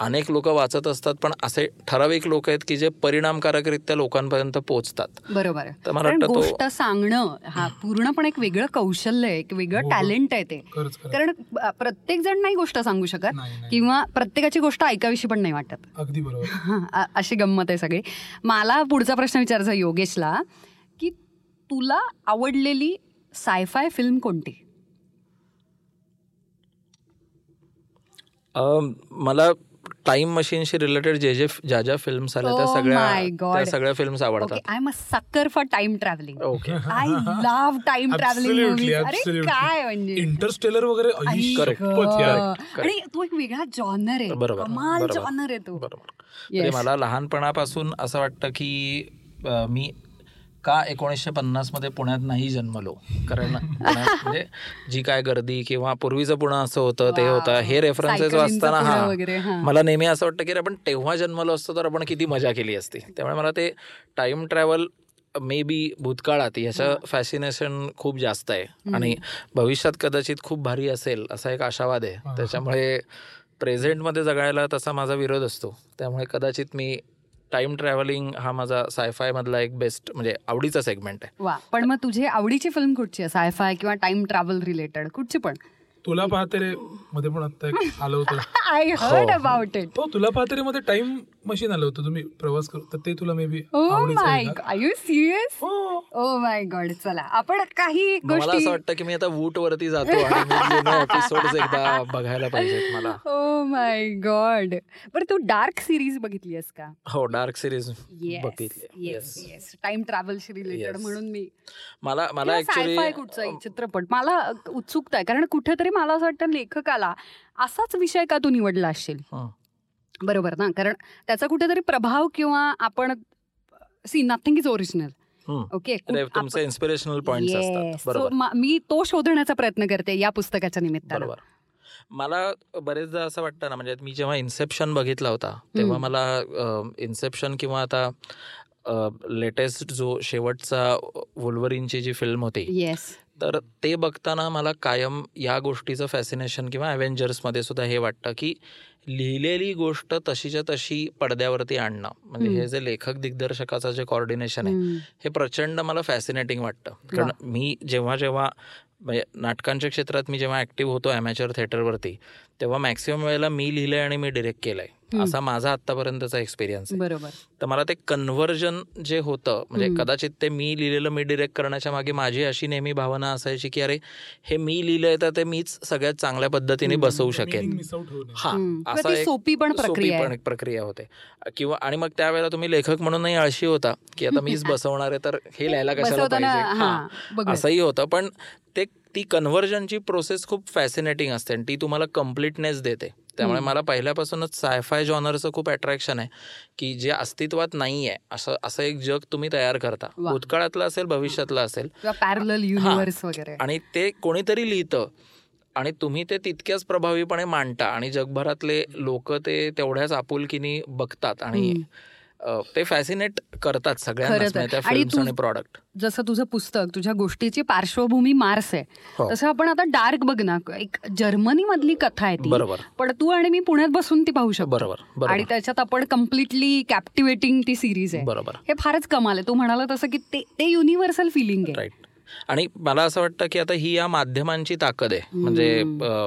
अनेक लोक वाचत असतात पण असे ठराविक लोक आहेत की जे परिणामकारकरित्या लोकांपर्यंत पोहोचतात. बरोबर. आहे. तर मला वाटतं गोष्ट सांगणं हा पूर्णपणे एक वेगळं कौशल्य आहे एक वेगळं हो. टॅलेंट आहे ते. कारण प्रत्येक जण नाही गोष्ट सांगू शकत. किंवा प्रत्येकाची गोष्ट ऐकावीशी पण नाही वाटत. अगदी बरोबर. हा, अशी गंमत आहे सगळी. मला पुढचा प्रश्न विचारायचा योगेशला. तुला आवडलेली सायफाय फिल्म कोणती? मला टाइम मशीनशी रिलेटेड जे जे ज्या ज्या फिल्म्स आल्या त्या Oh सगळ्या. त्या सगळ्या फिल्म्स ओके आवडतात I am a sucker for time travelling okay I love time travelling अरे. काय म्हणजे? इंटरस्टेलर वगैरे. आणि तो एक वेगळा जॉनर आहे. बरोबर, कमाल बरोबर. जॉनर आहे तो. बरोबर. मला लहानपणापासून असं वाटतं की मी का एकोणीसशे पन्नासमध्ये पुण्यात नाही जन्मलो? कारण पुण्यात म्हणजे जी काय गर्दी किंवा पूर्वीचं पुणे असं होतं ते. होतं. हे रेफरन्सेस वाचताना हा. मला नेहमी असं वाटतं की आपण तेव्हा जन्मलो असतो तर आपण किती मजा केली असती. त्यामुळे मला ते टाइम ट्रॅव्हल मे बी भूतकाळात ह्याचं फॅसिनेशन खूप जास्त आहे. आणि भविष्यात कदाचित खूप भारी असेल असा एक आशावाद आहे. त्याच्यामुळे प्रेझेंटमध्ये जगायला तसा माझा विरोध असतो. त्यामुळे कदाचित मी टाइम ट्रॅव्हलिंग हा माझा सायफाय मधला एक बेस्ट म्हणजे आवडीचा सेगमेंट आहे. वा पण मग तुझी आवडीची फिल्म कुठची आहे? सायफाय किंवा टाइम ट्रॅव्हल रिलेटेड कुठची पण. तुला पाहते रे मध्ये पण आता एक आलं होतं. आय हर्ड अबाउट इट तुला पाहते रे मध्ये टाइम मशीन आलं होतं तुम्ही प्रवास करू तर ते तुला maybe oh my I you serious हो. ओ माय गॉड चला. आपण काही मला गोष्टी असं वाटतं की मी आता वूट वरती जातो आणि एपिसोड एकदा बघायला पाहिजेत मला. ओ माय गॉड बरं तू डार्क सिरीज बघितली आहेस का? हो डार्क सिरीज बघितली येस येस टाइम ट्रॅव्हलशी रिलेटेड Yes. म्हणून मी मला मला ऍक्च्युली सायफाय कुठचाही चित्रपट. मला उत्सुकता आहे कारण कुठेतरी मला असं वाटतं लेखकाला असाच विषय का तू निवडला असशील बरोबर ना? कारण त्याचा कुठेतरी प्रभाव किंवा आपण see nothing is original okay तुमचे इन्स्पिरेशनल पॉइंट मी तो शोधण्याचा प्रयत्न करते या पुस्तकाच्या निमित्तानं. मला बरेचदा असं वाटतं ना म्हणजे मी जेव्हा इन्सेप्शन बघितला होता तेव्हा मला इन्सेप्शन किंवा आता लेटेस्ट जो शेवटचा वुल्वरिनची जी फिल्म होती येस तर ते बघताना मला कायम या गोष्टीचं फॅसिनेशन किंवा मध्ये सुद्धा हे वाटतं की लिहिलेली गोष्ट तशीच्या तशी पडद्यावरती आणणं. म्हणजे हे जे लेखक दिग्दर्शकाचं जे कॉर्डिनेशन आहे हे प्रचंड मला फॅसिनेटिंग वाटतं. कारण मी जेव्हा जेव्हा म्हणजे नाटकांच्या क्षेत्रात मी जेव्हा ऍक्टिव्ह होतो अमॅच्युअर थिएटरवरती तेव्हा मॅक्सिमम वेळेला मी लिहिलंय आणि मी डिरेक्ट केलंय. असा माझा आतापर्यंतचा एक्सपिरियन्स आहे. बरोबर. तर मला ते कन्व्हर्जन जे होतं म्हणजे कदाचित ते मी लिहिलेलं मी डिरेक्ट करण्याच्या मागे माझी अशी नेहमी भावना असायची की अरे हे मी लिहिलंय तर ते मीच सगळ्यात चांगल्या पद्धतीने बसवू शकेन. हा असा एक सोपी पण प्रक्रिया पण आहे. एक प्रक्रिया होते. किंवा आणि मग त्यावेळेला तुम्ही लेखक म्हणूनही आळशी होता की आता मीच बसवणार आहे तर हे लिहायला कशाला पाहिजे. असंही होतं. पण ते ती कन्व्हर्जनची प्रोसेस खूप फॅसिनेटिंग असते आणि ती तुम्हाला कम्प्लिटनेस देते. त्यामुळे मला पहिल्यापासूनच सायफाय जॉनरचं खूप अट्रॅक्शन आहे की जे अस्तित्वात नाही आहे असं असं एक जग तुम्ही तयार करता. भूतकाळातलं असेल भविष्यातलं असेल. पॅरल युनिव्हर्स वगैरे. आणि ते कोणीतरी लिहितं आणि तुम्ही ते तितक्याच प्रभावीपणे मांडता आणि जगभरातले लोक ते तेवढ्याच आपुलकीने बघतात आणि ते फॅसिनेट करतात सगळ्यांना प्रॉडक्ट जसं तुझं पुस्तक तुझ्या गोष्टीची पार्श्वभूमी मार्स आहे. हो. तसं आपण आता डार्क बघ ना एक जर्मनी मधली कथा आहे ती. बरोबर. पण तू आणि मी पुण्यात बसून ती पाहू शकतो. बरोबर. आणि त्याच्यात आपण कम्प्लिटली कॅप्टिवेटिंग ती सिरीज आहे. बरोबर. हे फारच कमाल आहे. तू म्हणाला तसं की ते ते युनिव्हर्सल फिलिंग आहे. राईट आणि मला असं वाटतं की आता ही या माध्यमांची ताकद आहे. म्हणजे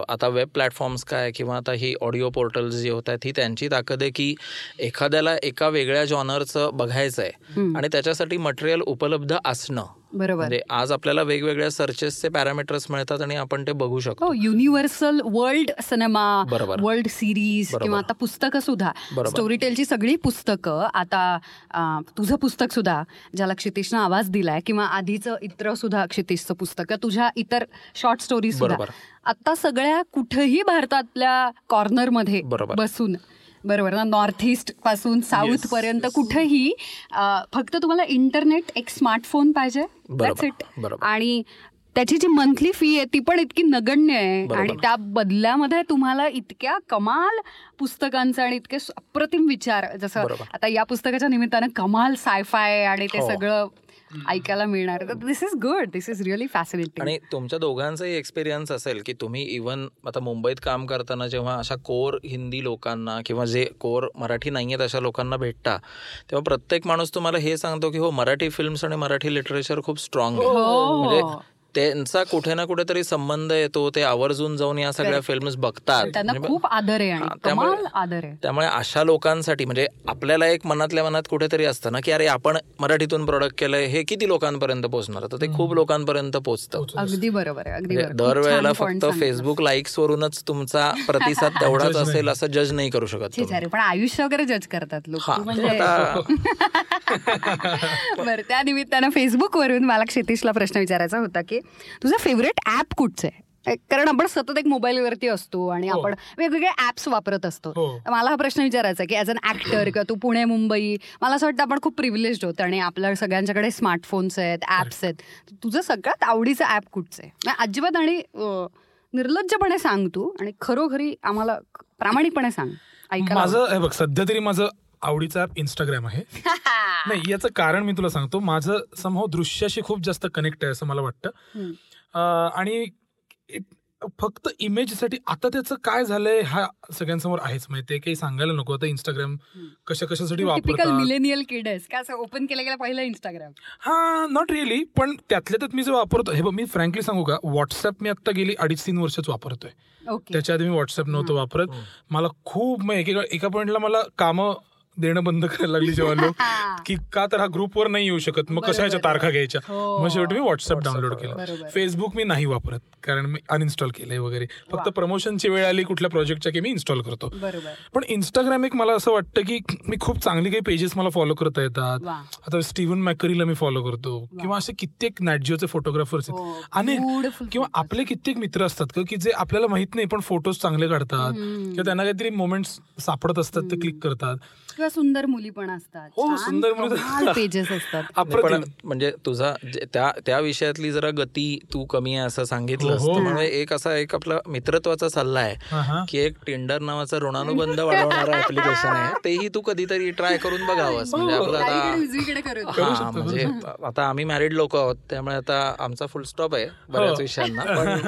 आता वेब प्लॅटफॉर्म्स काय किंवा आता ही ऑडिओ पोर्टल्स जी होत आहेत ही त्यांची ताकद आहे की एखाद्याला एका वेगळ्या जॉनरचं बघायचं आहे आणि त्याच्यासाठी मटेरियल उपलब्ध असणं. बरोबर म्हणजे आज आपल्याला वेगवेगळ्या सर्चेसचे पॅरामीटर्स मिळतात आणि आपण ते बघू शकतो universal world cinema. World series. किंवा आता पुस्तकं सुद्धा बरोबर. स्टोरीटेलची सगळी पुस्तकं आता तुझं पुस्तक सुद्धा ज्याला क्षितिशनं आवाज दिलाय किंवा आधीचं इतर सुद्धा क्षितिशचं पुस्तक तुझ्या इतर शॉर्ट स्टोरी सुद्धा. आता सगळ्या कुठेही भारतातल्या कॉर्नरमध्ये. बसून बरोबर ना नॉर्थ ईस्टपासून साऊथ पर्यंत कुठेही फक्त तुम्हाला इंटरनेट एक स्मार्टफोन पाहिजे. आणि त्याची जी मंथली फी आहे ती पण इतकी नगण्य आहे. आणि त्या बदल्यामध्ये तुम्हाला इतक्या कमाल पुस्तकांचं आणि इतके अप्रतिम विचार जसं. आता या पुस्तकाच्या निमित्तानं कमाल सायफाय आणि ते हो. सगळं ऐकायला मिळणार. This is good this is really fascinating आणि तुमच्या दोघांचाही एक्सपिरियन्स असेल की तुम्ही इवन आता मुंबईत काम करताना जेव्हा अशा कोर हिंदी लोकांना किंवा जे कोर मराठी नाही आहेत अशा लोकांना भेटता तेव्हा प्रत्येक माणूस तुम्हाला हे सांगतो की हो मराठी फिल्म्स आणि मराठी लिटरेचर खूप स्ट्रॉंग आहे. हो. म्हणजे त्यांचा कुठे ना कुठेतरी संबंध येतो ते आवर्जून जाऊन या सगळ्या फिल्म्स बघतात. त्यांना म्हणजे खूप आदर आहे त्यामुळे- कमाल आदर आहे. त्यामुळे अशा लोकांसाठी म्हणजे आपल्याला एक मनातल्या मनात कुठेतरी असतं ना की अरे आपण मराठीतून प्रोडक्ट केलंय हे किती लोकांपर्यंत पोहोचणार? तर ते खूप लोकांपर्यंत पोहोचतं. अगदी बरोबर आहे अगदी म्हणजे दरवेळेला फक्त. फेसबुक लाईक्स वरूनच तुमचा प्रतिसाद तेवढाच असेल असं जज नाही करू शकत पण आयुष्य वगैरे जज करतात लोक. हा, म्हणजे आता- बरं त्या निमित्तानं फेसबुकवरून मला क्षितिशला प्रश्न विचारायचा होता की तुझं फेवरेट ऍप कुठचं आहे? कारण आपण सतत एक मोबाईलवरती असतो आणि हो. आपण वेगवेगळे ऍप्स वापरत असतो. हो. मला हा प्रश्न विचारायचा की ॲज अन ऍक्टर किंवा तू पुणे मुंबई मला असं वाटतं आपण खूप प्रिव्हिलेज होतो आणि आपल्या सगळ्यांच्याकडे स्मार्टफोन्स आहेत ऍप्स आहेत. तुझं सगळ्यात आवडीचं ऍप कुठचं आहे? म्हणजे अजिबात आणि निर्लज्जपणे सांग तू आणि खरोखरी आम्हाला प्रामाणिकपणे सांग. ऐकायला माझं हे बघ सध्या तरी माझं आवडीचं ऍप इंस्टाग्राम आहे. नाही याचं कारण मी तुला सांगतो. माझं समूह दृश्याशी खूप जास्त कनेक्ट आहे असं मला वाटतं. आणि it- फक्त इमेजसाठी आता त्याचं काय झालंय हा सगळ्यांसमोर आहेच. माहिती काही सांगायला नको. आता इंस्टाग्राम कशा कशासाठी मिलेनियल किड ओपन केलं गेलं पहिलं इंस्टाग्राम हा नॉट रिअली पण त्यातल्या त्यात मी जे वापरतो हे मी फ्रँकली सांगू का? व्हॉट्सअप मी आता गेली अडीच तीन वर्षच वापरतोय. ओके त्याच्या आधी मी व्हॉट्सअप नव्हतं वापरत. मला खूप मग एकेका एका पॉइंटला मला कामं देणं बंद करायला लागली जेव्हा लोक. की का तर हा ग्रुपवर नाही येऊ शकत. मग कशा ह्याच्या तारखा घ्यायच्या? हो. मग शेवटी मी व्हॉट्सअप डाउनलोड केलं. फेसबुक मी नाही वापरत कारण मी अनइन्स्टॉल केलंय वगैरे. फक्त प्रमोशनची वेळ आली कुठल्या प्रोजेक्टच्या की मी इन्स्टॉल करतो. पण इंस्टाग्राम एक मला असं वाटतं की मी खूप चांगली काही पेजेस मला फॉलो करता येतात. आता स्टीव्हन मॅकरीला मी फॉलो करतो. किंवा असे कित्येक नॅटजिओचे फोटोग्राफर्स हो, आहेत. अनेक beautiful किंवा आपले कित्येक मित्र असतात का की जे आपल्याला माहीत नाही पण फोटोज चांगले काढतात. किंवा त्यांना काहीतरी मोमेंट्स सापडत असतात ते क्लिक करतात. सुंदर मुली पण असतात. हो, सुंदर मुली तर- पेजेस असतात. पण म्हणजे तुझा त्या त्या विषयातली जरा गती तू कमी आहे असं सांगितलंस. हो, हो. त्यामुळे एक असा एक आपला मित्रत्वाचा सल्ला आहे. की एक टिंडर नावाचं ऋणानुबंध वाढवणारं ऍप्लिकेशन आहे. तेही तू कधीतरी ट्राय करून बघावंस. म्हणजे आपलं हा म्हणजे आता आम्ही मॅरिड लोक आहोत. त्यामुळे आता आमचा फुल स्टॉप आहे बऱ्याच विषयांना. पण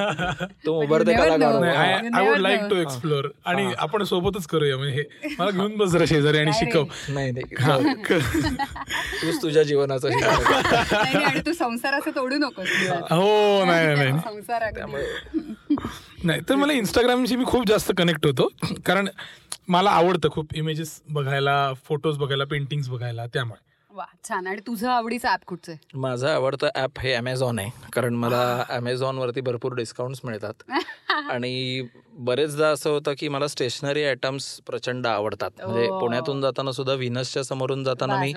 तू. हो. I would like. To explore आणि आपण सोबतच करूया. म्हणजे हे मला घेऊन बस जरा शेजारी आणि शिकव. नाही नाही. तूच तुझ्या जीवनाचा आणि तू संसाराचं तोडू नकोस मुळात. हो नाही नाही नाही. संसार अगदी. नाही तर मला इंस्टाग्रामशी मी खूप जास्त कनेक्ट होतो. कारण मला आवडतं खूप इमेजेस बघायला फोटोज बघायला पेंटिंग्स बघायला त्यामुळे. वा छान. आणि तुझं आवडीचं ऍप कुठचं आहे? माझं आवडतं ऍप हे अमेझॉन आहे. कारण मला अमेझॉन वरती भरपूर डिस्काउंट्स मिळतात. आणि बरेचदा असं होतं की मला स्टेशनरी आयटम्स प्रचंड आवडतात. म्हणजे Oh. पुण्यातून जाताना सुद्धा व्हिनसच्या समोरून जाताना मी.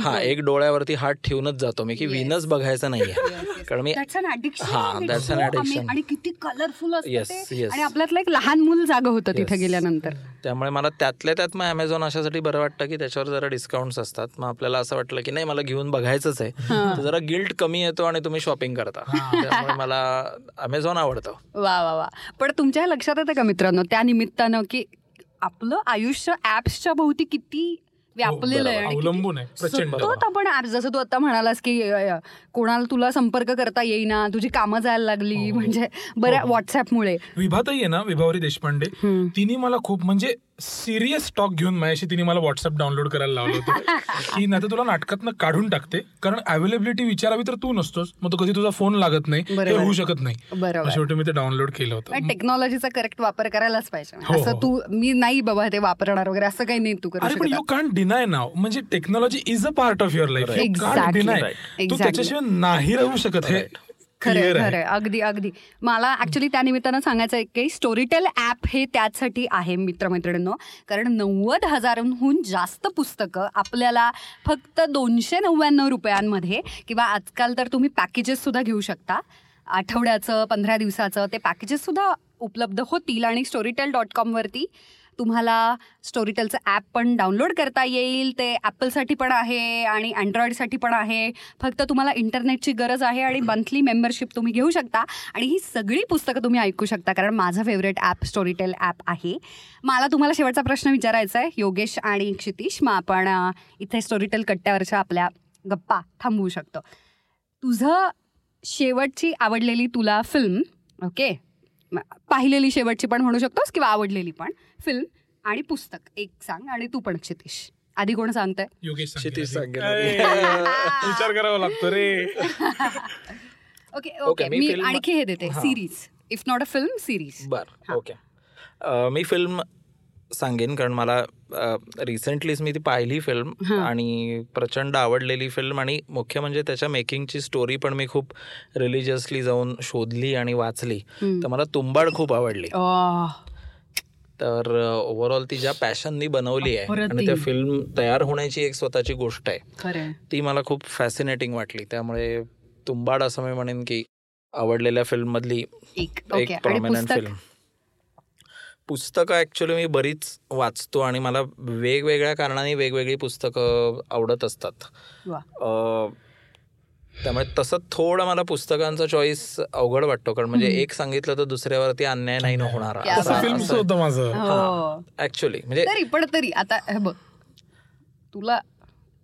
हा एक डोळ्यावरती हात ठेवूनच जातो मी की. व्हिनस बघायचं नाहीये. कारण मी. हा. आणि किती कलरफुल आपल्यातलं एक लहान मूल जागं होतं तिथे. गेल्यानंतर. त्यामुळे मला त्यातल्या त्यात मग अमेझॉन अशासाठी बरं वाटतं की त्याच्यावर जरा डिस्काउंट्स असतात. मग आपल्याला असं वाटलं की नाही मला घेऊन बघायचंच आहे. जरा गिल्ट कमी येतो आणि तुम्ही शॉपिंग करता. त्यामुळे मला अमेझॉन आवडतं. वा वा वा. पण तुमच्या लक्षात येतं का मित्रांनो? त्या निमित्तानं की आपलं आयुष्य ऍप्सच्या भोवती किती व्यापलेलं आहे अवलंबून आहे आपण जसं तू आता म्हणालास की कोणाला तुला संपर्क करता येईना तुझी कामं जायला लागली म्हणजे बऱ्या व्हॉट्सअपमुळे विभाताई आहे ना विभावरी देशपांडे. तिने मला खूप म्हणजे सिरियस स्टॉक घेऊन माझ्याशी तिने मला व्हॉट्सअप डाउनलोड करायला लावलं होतं. की नाही तुला नाटकातनं काढून टाकते. कारण अवेलेबिलिटी विचारावी तर तू नसतोस. मग तो कधी तुझा फोन लागत नाही हे. होऊ शकत नाही. शेवटी मी ते डाउनलोड केलं होतं. टेक्नॉलॉजीचा करेक्ट वापर करायलाच पाहिजे. हो, असं हो. तू मी नाही बाबा ते वापरणार वगैरे असं काही नाही तू करू यू कांट डिनाय नाव म्हणजे technology is a part of your life. Deny. तू. त्याच्याशिवाय नाही राहू शकत. हे आहे. खरंय अगदी अगदी. मला ऍक्च्युली त्या निमित्तानं सांगायचं आहे की स्टोरीटेल ऍप हे त्याचसाठी आहे मित्रमैत्रिणींनो. कारण नव्वद हजारांहून जास्त पुस्तकं आपल्याला फक्त दोनशे नव्याण्णव रुपयांमध्ये किंवा आजकाल तर तुम्ही पॅकेजेस सुद्धा घेऊ शकता. आठवड्याचं पंधरा दिवसाचं ते पॅकेजेस सुद्धा उपलब्ध होतील आणि स्टोरीटेल डॉट कॉमवरती तुम्हाला स्टोरीटेलचं ॲप पण डाउनलोड करता येईल. ते ॲपलसाठी पण आहे आणि अँड्रॉइडसाठी पण आहे. फक्त तुम्हाला इंटरनेटची गरज आहे आणि मंथली मेंबरशिप तुम्ही घेऊ शकता. आणि ही सगळी पुस्तकं तुम्ही ऐकू शकता कारण माझं फेवरेट ॲप स्टोरीटेल ॲप आहे. मला तुम्हाला शेवटचा प्रश्न विचारायचा आहे. योगेश आणि क्षितिश मग आपण इथे स्टोरीटेल कट्ट्यावरच्या आपल्या गप्पा थांबवू शकतो. तुझं शेवटची आवडलेली तुला फिल्म ओके पाहिलेली शेवटची पण म्हणू शकतोस किंवा आवडलेली पण. फिल्म आणि पुस्तक. एक सांग आणि तू पण क्षितिश. आधी कोण सांगतंय? योगेश. आधी. विचार करावा लागतो रे. ओके ओके मी आणखी हे देते. Series if not a film series बर ओके मी फिल्म सांगेन कारण मला रिसेंटलीच मी ती पाहिली फिल्म आणि प्रचंड आवडलेली फिल्म आणि मुख्य म्हणजे त्याच्या मेकिंगची स्टोरी पण मी खूप रिलिजियसली जाऊन शोधली आणि वाचली. तर मला तुंबाड खूप आवडली. तर ओव्हरऑल ती ज्या पॅशननी बनवली आहे आणि. त्या फिल्म तयार होण्याची एक स्वतःची गोष्ट आहे ती मला खूप फॅसिनेटिंग वाटली. त्यामुळे तुंबाड असं मी म्हणेन की आवडलेल्या फिल्म मधली एक. एक प्रॉमिनंट फिल्म पुस्तकं? ॲक्च्युली मी बरीच वाचतो आणि मला वेगवेगळ्या कारणाने वेगवेगळी पुस्तकं आवडत असतात. त्यामुळे तसं थोडं मला पुस्तकांचा चॉईस अवघड वाटतो. कारण म्हणजे एक सांगितलं तर दुसऱ्यावरती अन्याय नाही न होणार. माझं. हो. ऍक्च्युली म्हणजे तरी पण तरी आता हे बघ. तुला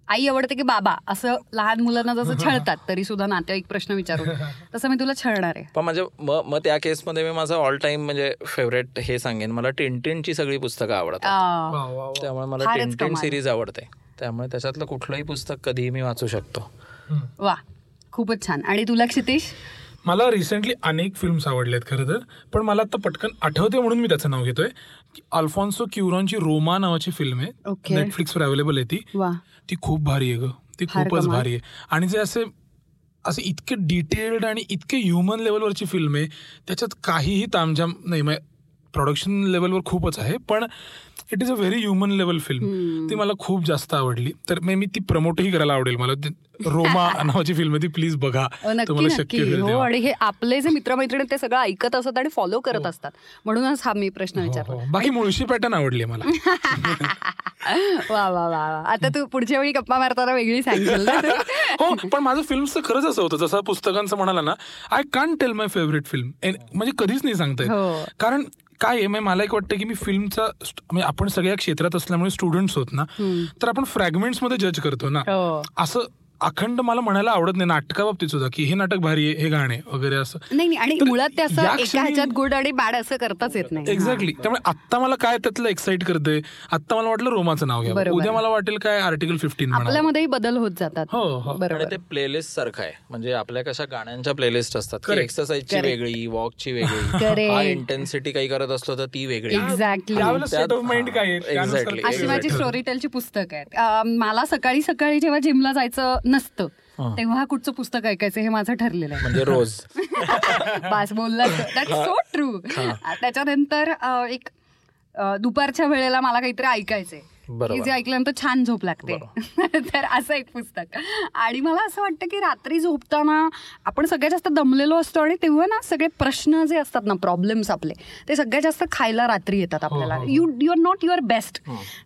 आई आवडते की बाबा? असं लहान मुलांना जसं छळतात तरी सुद्धा नातेवाईक प्रश्न विचारू तसं मी तुला छळणार आहे. पण म्हणजे मग मग त्या केसमध्ये मी माझं ऑल टाइम म्हणजे फेवरेट हे सांगेन. मला टिनटिनची सगळी पुस्तकं आवडतात. आ, वा, वा, वा. त्यामुळे मला टिनटिन. सिरीज आवडते. त्यामुळे त्याच्यातलं कुठलंही पुस्तक कधीही मी वाचू शकतो. वा. खूपच छान. आणि तुला क्षितिश? मला रिसेंटली अनेक फिल्म्स आवडल्यात खरं तर. पण मला आता पटकन आठवते म्हणून मी त्याचं नाव घेतोय. अल्फॉन्सो क्युरॉनची रोमा नावाची फिल्म आहे. नेटफ्लिक्सवर अवेलेबल आहे ती. ती खूप भारी आहे ग. ती खूपच. भारी आहे. आणि जे असे असे इतके डिटेल्ड आणि इतके ह्युमन लेवलवरची फिल्म आहे त्याच्यात काहीही तामझाम नाही. म्हणजे प्रोडक्शन लेवलवर खूपच आहे पण it is a very human level film ती मला खूप जास्त आवडली. तर मी मी ती प्रमोटही करायला आवडेल मला. रोमा नावाची फिल्म आहे ती प्लीज बघा. नक्की तुम्हाला शक्य हो. आणि हे आपले जे मित्रमैत्रिणी ते सगळं ऐकत असतात आणि फॉलो करत असतात. म्हणूनच हा मी प्रश्न हो, विचारला. हो. बाकी मुळशी पॅटर्न आवडली मला. वा वा वा आता तू पुढच्या वेळी गप्पा मारताना वेगळी तू? हो पण माझं फिल्मचं खरंच असं होतं. जसं पुस्तकांचं म्हणाला ना आय कान टेल माय फेवरेट फिल्म म्हणजे कधीच नाही सांगता हो. येत कारण काय आहे? म्हणजे मला एक वाटतं की मी फिल्मचा म्हणजे आपण सगळ्या क्षेत्रात असल्यामुळे स्टुडंट्स होत ना तर आपण फ्रॅगमेंट्समध्ये जज करतो ना. हो. असं अखंड मला म्हणायला आवडत नाही नाटका बाबतीत सुद्धा की हे नाटक भारी आहे हे गाणे वगैरे असं. नाही नाही आणि मुळात ते असं एका ह्याच्यात गुड आणि बॅड असं करताच येत नाही. एक्झॅक्टली त्यामुळे आत्ता मला काय त्यातलं एक्साइट करते? आत्ता मला वाटलं रोमाचं नाव घ्या. उद्या मला वाटेल काय आर्टिकल फिफ्टीन म्हणा आपल्यामध्येही बदल होत जातात. हो हो. ते प्लेलिस्ट सारखं आहे. म्हणजे आपल्या कशा गाण्यांच्या प्लेलिस्ट असतात. एक्सरसाइजची. वेगळी वॉकची वेगळी. हा इंटेन्सिटी काही करत असलो तर ती वेगळी. एक्झॅक्टली आहे? अशी माझी. स्टोरी टेलची पुस्तकं आहेत. अं, मला सकाळी सकाळी जेव्हा जिमला जायचं नसतं. तेव्हा कुठचं पुस्तक ऐकायचं हे माझं ठरलेलं आहे. म्हणजे रोज. बास बोलला दॅट सो ट्रू त्याच्यानंतर एक दुपारच्या वेळेला मला काहीतरी ऐकायचंय. की जे ऐकल्यानंतर छान झोप लागते. तर असं एक पुस्तक. आणि मला असं वाटतं की रात्री झोपताना आपण सगळ्यात जास्त दमलेलो असतो आणि तेव्हा ना सगळे प्रश्न जे असतात ना प्रॉब्लेम्स आपले ते सगळ्यात जास्त खायला रात्री येतात आपल्याला. You you are not your best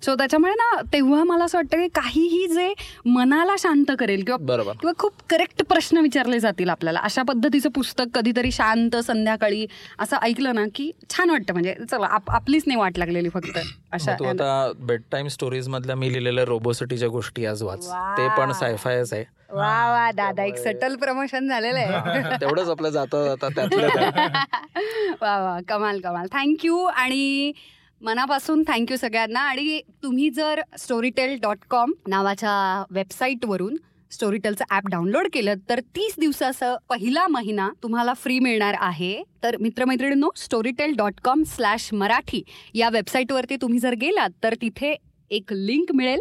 so त्याच्यामुळे ना तेव्हा मला असं वाटतं की काहीही जे मनाला शांत करेल किंवा. किंवा खूप करेक्ट प्रश्न विचारले जातील आपल्याला अशा पद्धतीचं पुस्तक कधीतरी शांत संध्याकाळी असं ऐकलं ना की छान वाटतं. म्हणजे चला आप- आपलीच नाही वाट लागलेली फक्त. अशा बेड टाइम स्टोरीज मधल्या मी लिहिलेल्या रोबोसिटीच्या गोष्टी आज वाच. ते पण सायफायच आहे. वा वा दादा एक सटल प्रमोशन झालेलं आहे. तेवढंच आपलं जाता जाता त्यातलं त्यात. वा वा कमाल कमाल. थँक्यू आणि मनापासून थँक्यू सगळ्यांना. आणि तुम्ही जर स्टोरीटेल डॉट कॉम नावाच्या वेबसाईटवरून स्टोरीटेलचं ॲप डाउनलोड केलं तर तीस दिवसाचा पहिला महिना तुम्हाला फ्री मिळणार आहे. तर मित्रमैत्रिणींनो Storytel dot com slash Marathi या वेबसाईटवरती तुम्ही जर गेलात तर तिथे एक लिंक मिळेल.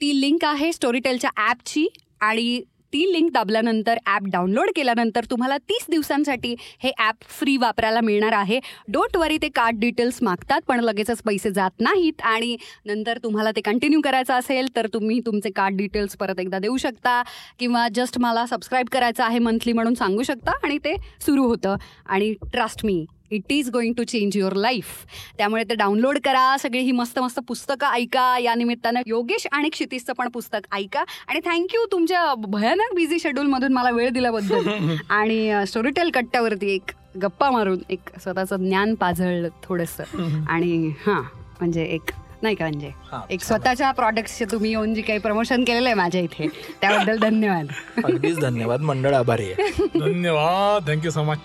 ती लिंक आहे स्टोरीटेलच्या ॲपची आणि ती लिंक दाबल्यानंतर ॲप डाउनलोड केल्यानंतर तुम्हाला तीस दिवसांसाठी हे ॲप फ्री वापरायला मिळणार आहे. डोंट वरी ते कार्ड डिटेल्स मागतात पण लगेचच पैसे जात नाहीत आणि नंतर तुम्हाला ते कंटिन्यू करायचं असेल तर तुम्ही तुमचे कार्ड डिटेल्स परत एकदा देऊ शकता किंवा जस्ट मला सबस्क्राईब करायचं आहे मंथली म्हणून सांगू शकता आणि ते सुरू होतं. आणि trust me it is going to change your life त्यामुळे ते डाउनलोड करा सगळी ही मस्त मस्त पुस्तकं ऐका. या निमित्तानं योगेश आणि क्षितिजचं पण पुस्तक ऐका. आणि थँक्यू तुमच्या भयानक बिझी शेड्यूलमधून मला वेळ दिल्याबद्दल. आणि स्टोरीटेल कट्ट्यावरती एक गप्पा मारून एक स्वतःचं ज्ञान पाझळलं थोडंसं. आणि हां म्हणजे एक नाही का म्हणजे? एक स्वतःच्या प्रॉडक्ट्सचे तुम्ही येऊन जे काही प्रमोशन केलेलं आहे माझ्या इथे त्याबद्दल धन्यवाद. अगदीच धन्यवाद. मंडळ आभारी आहे. धन्यवाद. Thank you so much